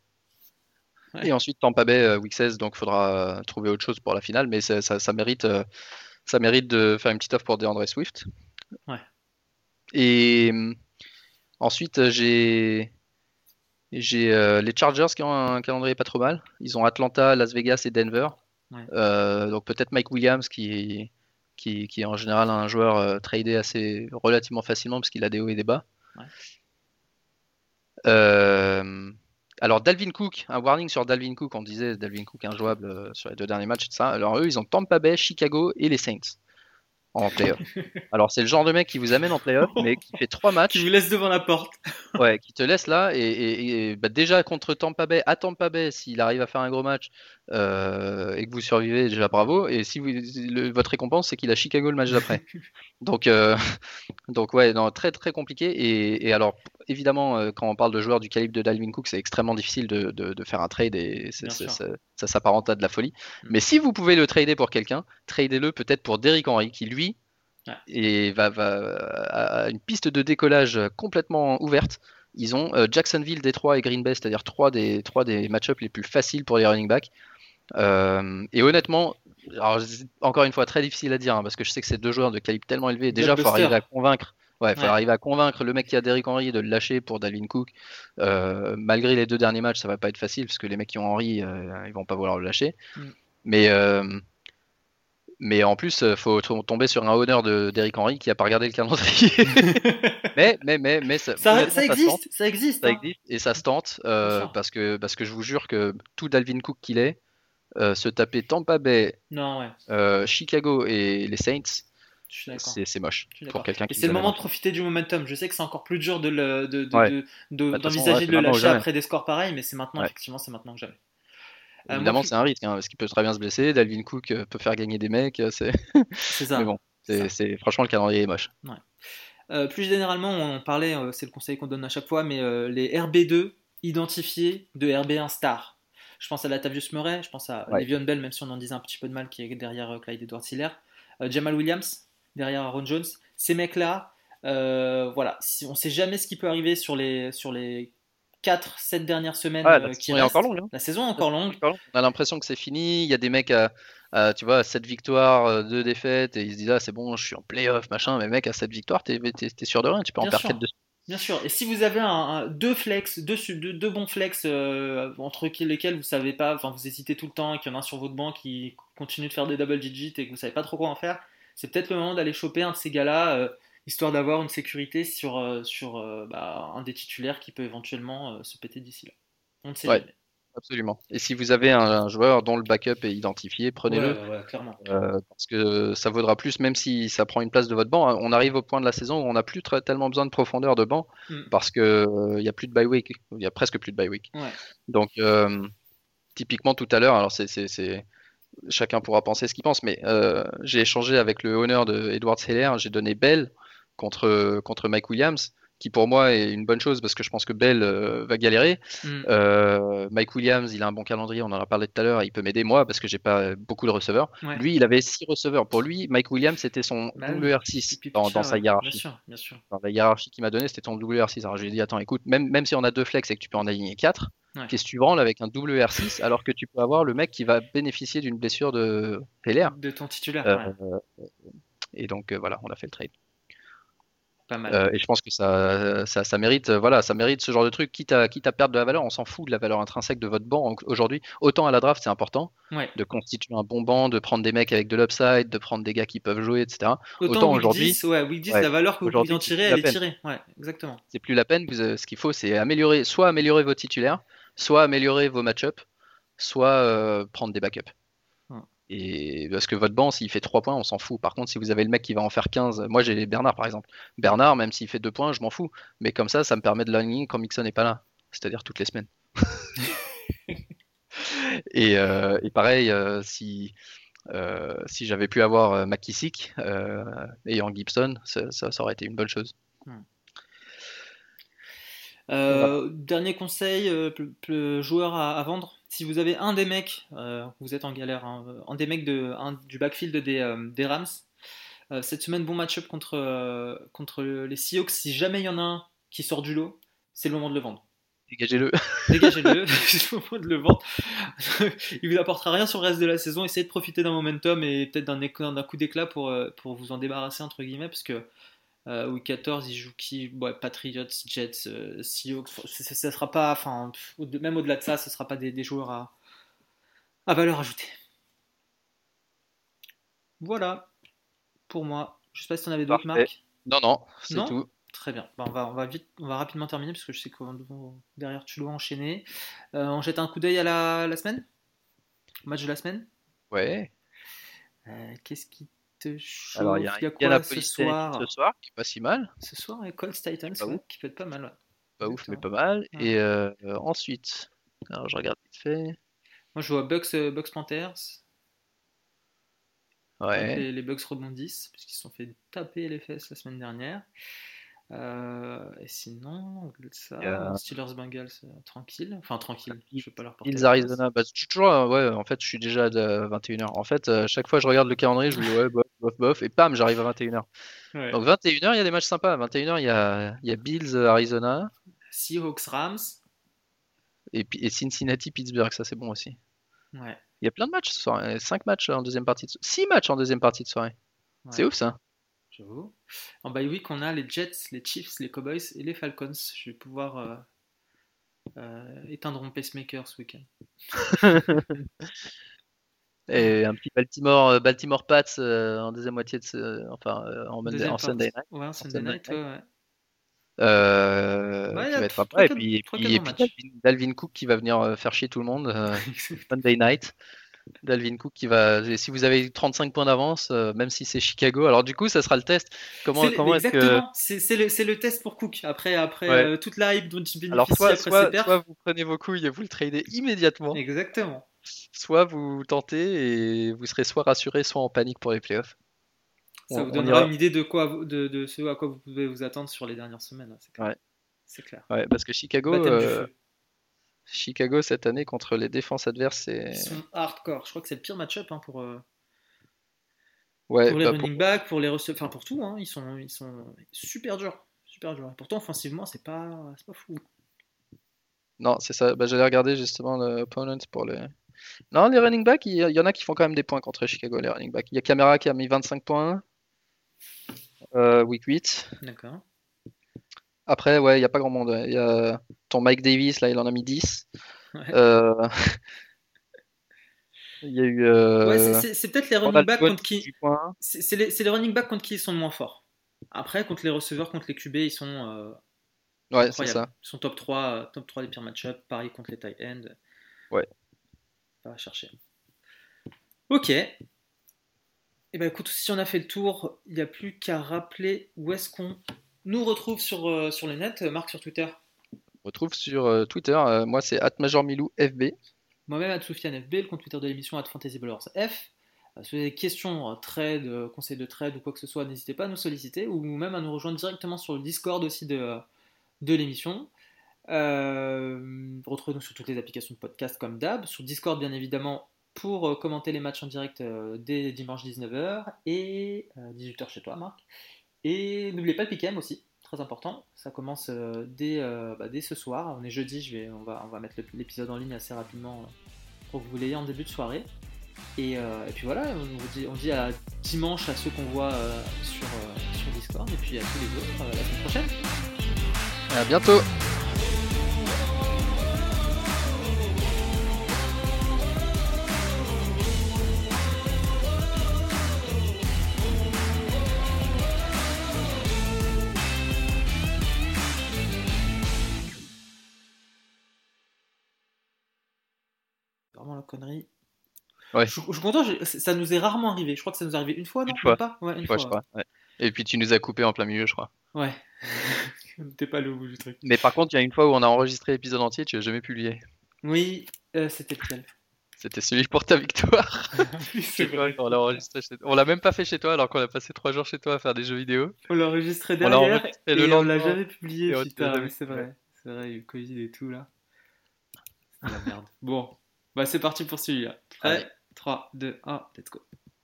Et ensuite Tampa Bay week 16, donc il faudra trouver autre chose pour la finale, mais ça, ça, mérite, ça mérite de faire une petite offre pour DeAndre Swift. Ouais. Et Ensuite, euh, j'ai j'ai euh, les Chargers qui ont un calendrier pas trop mal. Ils ont Atlanta, Las Vegas et Denver. Euh, donc peut-être Mike Williams qui, qui, qui, est en général un joueur tradé assez relativement facilement parce qu'il a des hauts et des bas. alors Dalvin Cook, un warning sur Dalvin Cook, on disait Dalvin Cook injouable sur les deux derniers matchs, ça. Alors eux, ils ont Tampa Bay, Chicago et les Saints en (laughs) playoff. Alors c'est le genre de mec qui vous amène en playoff, (laughs) mais qui fait trois matchs. Qui vous laisse devant la porte. (laughs) ouais, qui te laisse là. Et, bah, déjà contre Tampa Bay, à Tampa Bay, s'il arrive à faire un gros match euh, et que vous survivez, déjà bravo. Et si vous, votre récompense, c'est qu'il a Chicago le match d'après. (laughs) donc, euh, (laughs) donc ouais, non, très très compliqué. Et, alors évidemment, euh, quand on parle de joueurs du calibre de Dalvin Cook, c'est extrêmement difficile de, de, faire un trade et ça s'apparente à de la folie. Mm. Mais si vous pouvez le trader pour quelqu'un, tradez-le peut-être pour Derrick Henry, qui lui et va, va à une piste de décollage complètement ouverte. Ils ont euh, Jacksonville, Détroit et Green Bay, c'est-à-dire trois des, trois des match-ups les plus faciles pour les running backs. Euh, et honnêtement, encore une fois, très difficile à dire hein, parce que je sais que c'est deux joueurs de calibre tellement élevé. Déjà, il faut arriver à convaincre. Ouais, faut arriver à convaincre le mec qui a Derrick Henry de le lâcher pour Dalvin Cook. Euh, malgré les deux derniers matchs, ça va pas être facile parce que les mecs qui ont Henry, ils vont pas vouloir le lâcher. Mm. Mais mais en plus, euh, faut tomber sur un honneur de d'Eric Henry qui a pas regardé le calendrier. (laughs) mais, mais, mais, mais ça, existe, ça, existe, ça hein. existe, et ça se tente euh, parce que parce que je vous jure que tout Dalvin Cook qu'il est, euh, se taper Tampa Bay, non, Chicago et les Saints. C'est moche pour quelqu'un qui. C'est le moment de profiter du momentum. Je sais que c'est encore plus dur de d'envisager de, de, de, le lâcher après des scores pareils, mais c'est maintenant, effectivement, c'est maintenant que jamais. Euh, Évidemment, c'est un risque, hein, parce qu'il peut très bien se blesser. Dalvin Cook euh, peut faire gagner des mecs. Euh, c'est (laughs) ça. Mais bon, c'est franchement le calendrier est moche. plus généralement, on parlait, c'est le conseil qu'on donne à chaque fois, mais les RB2 identifiés de RB1 star. Je pense à Latavius Murray, je pense à ouais. Bell, même si on en disait un petit peu de mal, qui est derrière Clyde Edward Hiller. Jamal Williams, derrière Aaron Jones. Ces mecs-là, voilà, on ne sait jamais ce qui peut arriver sur les, sur les 4, 7 dernières semaines la euh, qui est encore longue. Hein. La saison est encore longue. On a l'impression que c'est fini. Il y a des mecs à, tu vois, 7 victoires, 2 euh, défaites, et ils se disent, ah, c'est bon, je suis en playoff, machin. Mais mec, à 7 victoires, t'es es, sûr de rien. Tu peux en perdre 4 dessus. Bien sûr. Et si vous avez un, deux flex, deux, deux, bons flex euh, entre lesquels vous savez pas, enfin vous hésitez tout le temps et qu'il y en a un sur votre banc qui continue de faire des double digits et que vous savez pas trop quoi en faire, c'est peut-être le moment d'aller choper un de ces gars-là histoire d'avoir une sécurité sur, euh, sur euh, bah, un des titulaires qui peut éventuellement euh, se péter d'ici là. On ne sait jamais. Absolument. Et si vous avez un, joueur dont le backup est identifié, prenez-le. parce que ça vaudra plus, même si ça prend une place de votre banc. On arrive au point de la saison où on n'a plus tellement besoin de profondeur de banc mm. parce qu'il n'y a plus de bye week. Il y a presque plus de bye week. Donc, typiquement tout à l'heure, alors c'est. Chacun pourra penser ce qu'il pense, mais j'ai échangé avec le honneur de Edward Heller, j'ai donné Bell contre, contre Mike Williams, qui pour moi est une bonne chose parce que je pense que Bell euh, va galérer. Mm. Euh, Mike Williams, il a un bon calendrier, on en a parlé tout à l'heure, il peut m'aider moi parce que j'ai pas beaucoup de receveurs. Lui, il avait 6 receveurs. Pour lui, Mike Williams, c'était son bah WR6 dans, sa hiérarchie. Bien sûr, Dans la hiérarchie qu'il m'a donné, c'était ton WR6. Alors je lui ai dit, attends, écoute, même, même si on a deux flex et que tu peux en aligner 4, qu'est-ce que tu branles avec un WR6 alors que tu peux avoir le mec qui va bénéficier d'une blessure de PLR De ton titulaire. Euh, et donc voilà, on a fait le trade. Euh, et je pense que ça, ça, mérite, euh, voilà, ça mérite ce genre de truc. Quitte à, quitte à perdre de la valeur, on s'en fout de la valeur intrinsèque de votre banc aujourd'hui. Autant à la draft, c'est important de constituer un bon banc, de prendre des mecs avec de l'upside, de prendre des gars qui peuvent jouer, etc. Autant, aujourd'hui, ouais, la valeur que vous pouvez en tirer, elle est tirée. Ouais, exactement. C'est plus la peine. Euh, ce qu'il faut, c'est améliorer, soit améliorer vos titulaires, soit améliorer vos match-ups, soit prendre des backups. Et parce que votre banc, s'il fait 3 points, on s'en fout. Par contre, si vous avez le mec qui va en faire 15, moi j'ai Bernard par exemple. Bernard, même s'il fait 2 points, je m'en fous. Mais comme ça, ça me permet de l'aligner quand Mixon n'est pas là. C'est-à-dire toutes les semaines. (laughs) et, euh, pareil, euh, si, euh, si j'avais pu avoir McKissick ayant Gibson, ça, ça, aurait été une bonne chose. Hmm. Dernier conseil, joueur à vendre? Si vous avez un des mecs, euh, vous êtes en galère, hein, un des mecs de, du backfield des, euh, des Rams, euh, cette semaine, bon match-up contre, contre les Seahawks. Si jamais il y en a un qui sort du lot, c'est le moment de le vendre. Dégagez-le. (laughs) Dégagez-le, (laughs) c'est le moment de le vendre. (laughs) il vous apportera rien sur le reste de la saison. Essayez de profiter d'un momentum et peut-être d'un coup d'éclat pour, pour vous en débarrasser, entre guillemets, parce que euh, week 14, il joue qui? Patriots, Jets, euh, Seahawks. Ça sera pas, enfin, même au-delà de ça, ce sera pas des, joueurs à, à valeur ajoutée. Voilà. pour moi. Je sais pas si tu en avais d'autres, Marc. Non, non, c'est tout. Très bien. Bah, on, va, on, va vite, on va rapidement terminer parce que je sais que derrière tu dois enchaîner. Euh, on jette un coup d'œil à la, la, semaine? Match de la semaine? Ouais. Euh, qu'est-ce qui te chauffe Alors, il y a, y a quoi ce soir Ce soir, qui est pas si mal. Ce soir, Colts Titans, qui peut être pas mal. Pas ouf, mais pas mal. Et euh, ensuite, alors je regarde vite fait. Moi, je vois Bucks, Bucks Panthers. Ouais. Les, les Bucks rebondissent, puisqu'ils se sont fait taper les fesses la semaine dernière. Euh, et sinon, ça, Steelers Bengals, euh, tranquille. Enfin, tranquille, je vais pas leur porter. Ils Arizona, bah, toujours, euh, ouais, en fait, je suis déjà à 21h. En fait, chaque fois je regarde le calendrier, je me dis, ouais, bof, bof, bof, et pam, j'arrive à 21h. Donc, 21h, il y a des matchs sympas. À 21h, il y a, il y a Bills, Arizona. Seahawks, Rams. Et, et Cincinnati, Pittsburgh, ça c'est bon aussi. Ouais. Il y a plein de matchs ce soir. 5 matchs en deuxième partie de... 6 matchs en deuxième partie de soirée. C'est ouf ça. J'avoue. En bye week, on a les Jets, les Chiefs, les Cowboys et les Falcons. Je vais pouvoir euh, euh, éteindre mon pacemaker ce week-end. (laughs) et un petit Baltimore, euh, Baltimore Pats en deuxième moitié de ce, enfin en, Sunday night. Ouais, Sunday, night, ouais. Euh, qui va être sympa. Et puis, et puis, Dalvin, Cook qui va venir faire chier tout le monde. (laughs) Sunday night. Dalvin Cook qui va. Si vous avez 35 points d'avance, euh, même si c'est Chicago, alors du coup, ça sera le test. Comment, comment est-ce que. C'est le, le, test pour Cook. Après, après euh, toute la hype dont il bénéficie alors, soit, soit, soit, vous prenez vos couilles et vous le tradez immédiatement. Exactement. Soit vous tentez et vous serez soit rassuré, soit en panique pour les playoffs. Ça vous donnera une idée de, quoi, de, de, ce à quoi vous pouvez vous attendre sur les dernières semaines. C'est clair. Ouais. C'est clair. Ouais, parce que Chicago. Chicago cette année contre les défenses adverses, c'est. Ils sont hardcore. Je crois que c'est le pire match-up hein, pour. Euh, ouais, pour les bah, running backs, pour les enfin pour tout. Hein, ils sont, ils sont super durs, super durs. pourtant offensivement, c'est pas, pas fou. Non, c'est ça. Bah, J'allais regarder justement l'opponent pour les. Non, les running backs, il y, en a qui font quand même des points contre Chicago, les running backs. Il y a Camara qui a mis 25 points. Euh, week 8. D'accord. Après, ouais, il n'y a pas grand monde. Il y a ton Mike Davis, là, il en a mis 10. Euh, (laughs) il y a eu. Euh, ouais, c'est peut-être les running backs contre qui. C'est les, les, running backs contre qui ils sont le moins forts. Après, contre les receveurs, contre les QB, ils sont. Euh, ouais, c'est ça. Ils sont top 3, top 3 des pires match-ups. Pareil contre les tight ends. Ouais. Va chercher. Ok. Et eh ben écoute, si on a fait le tour, il n'y a plus qu'à rappeler où est-ce qu'on nous retrouve sur, euh, sur les nets, Marc sur Twitter On retrouve sur euh, Twitter, euh, moi c'est FB. Moi-même FB, le compte Twitter de l'émission F. Si vous avez des questions, trade, conseils de trade ou quoi que ce soit, n'hésitez pas à nous solliciter ou même à nous rejoindre directement sur le Discord aussi de, de l'émission. Retrouvez-nous sur toutes les applications de podcast comme d'hab, sur Discord bien évidemment pour commenter les matchs en direct dès dimanche 19h et 18h chez toi Marc. Et n'oubliez pas le pick'em aussi, très important. Ça commence euh, dès, euh, bah, dès, ce soir. On est jeudi, on, va, on va mettre l'épisode en ligne assez rapidement euh, pour que vous l'ayez en début de soirée. Et, puis voilà, on, dit, on dit à dimanche à ceux qu'on voit sur, sur Discord et puis à tous les autres la semaine prochaine. À bientôt Ouais. Je, suis content, ça nous est rarement arrivé. Je crois que ça nous est arrivé une fois, non? Une fois. Pas? Ouais, une, fois, je crois. Et puis tu nous as coupé en plein milieu, je crois. Ouais. (laughs) T'es pas le bout du truc. Mais par contre, il y a une fois où on a enregistré l'épisode entier, tu as jamais publié. Oui, euh, c'était lequel C'était celui pour ta victoire. on l'a même pas fait chez toi alors qu'on a passé trois jours chez toi à faire des jeux vidéo. On l'a enregistré derrière et on l'a jamais publié. Putain, c'est vrai. C'est vrai, il y a eu Covid et tout là. C'est la merde. bon, bah, c'est parti pour celui-là. 3, 2, 1, let's go.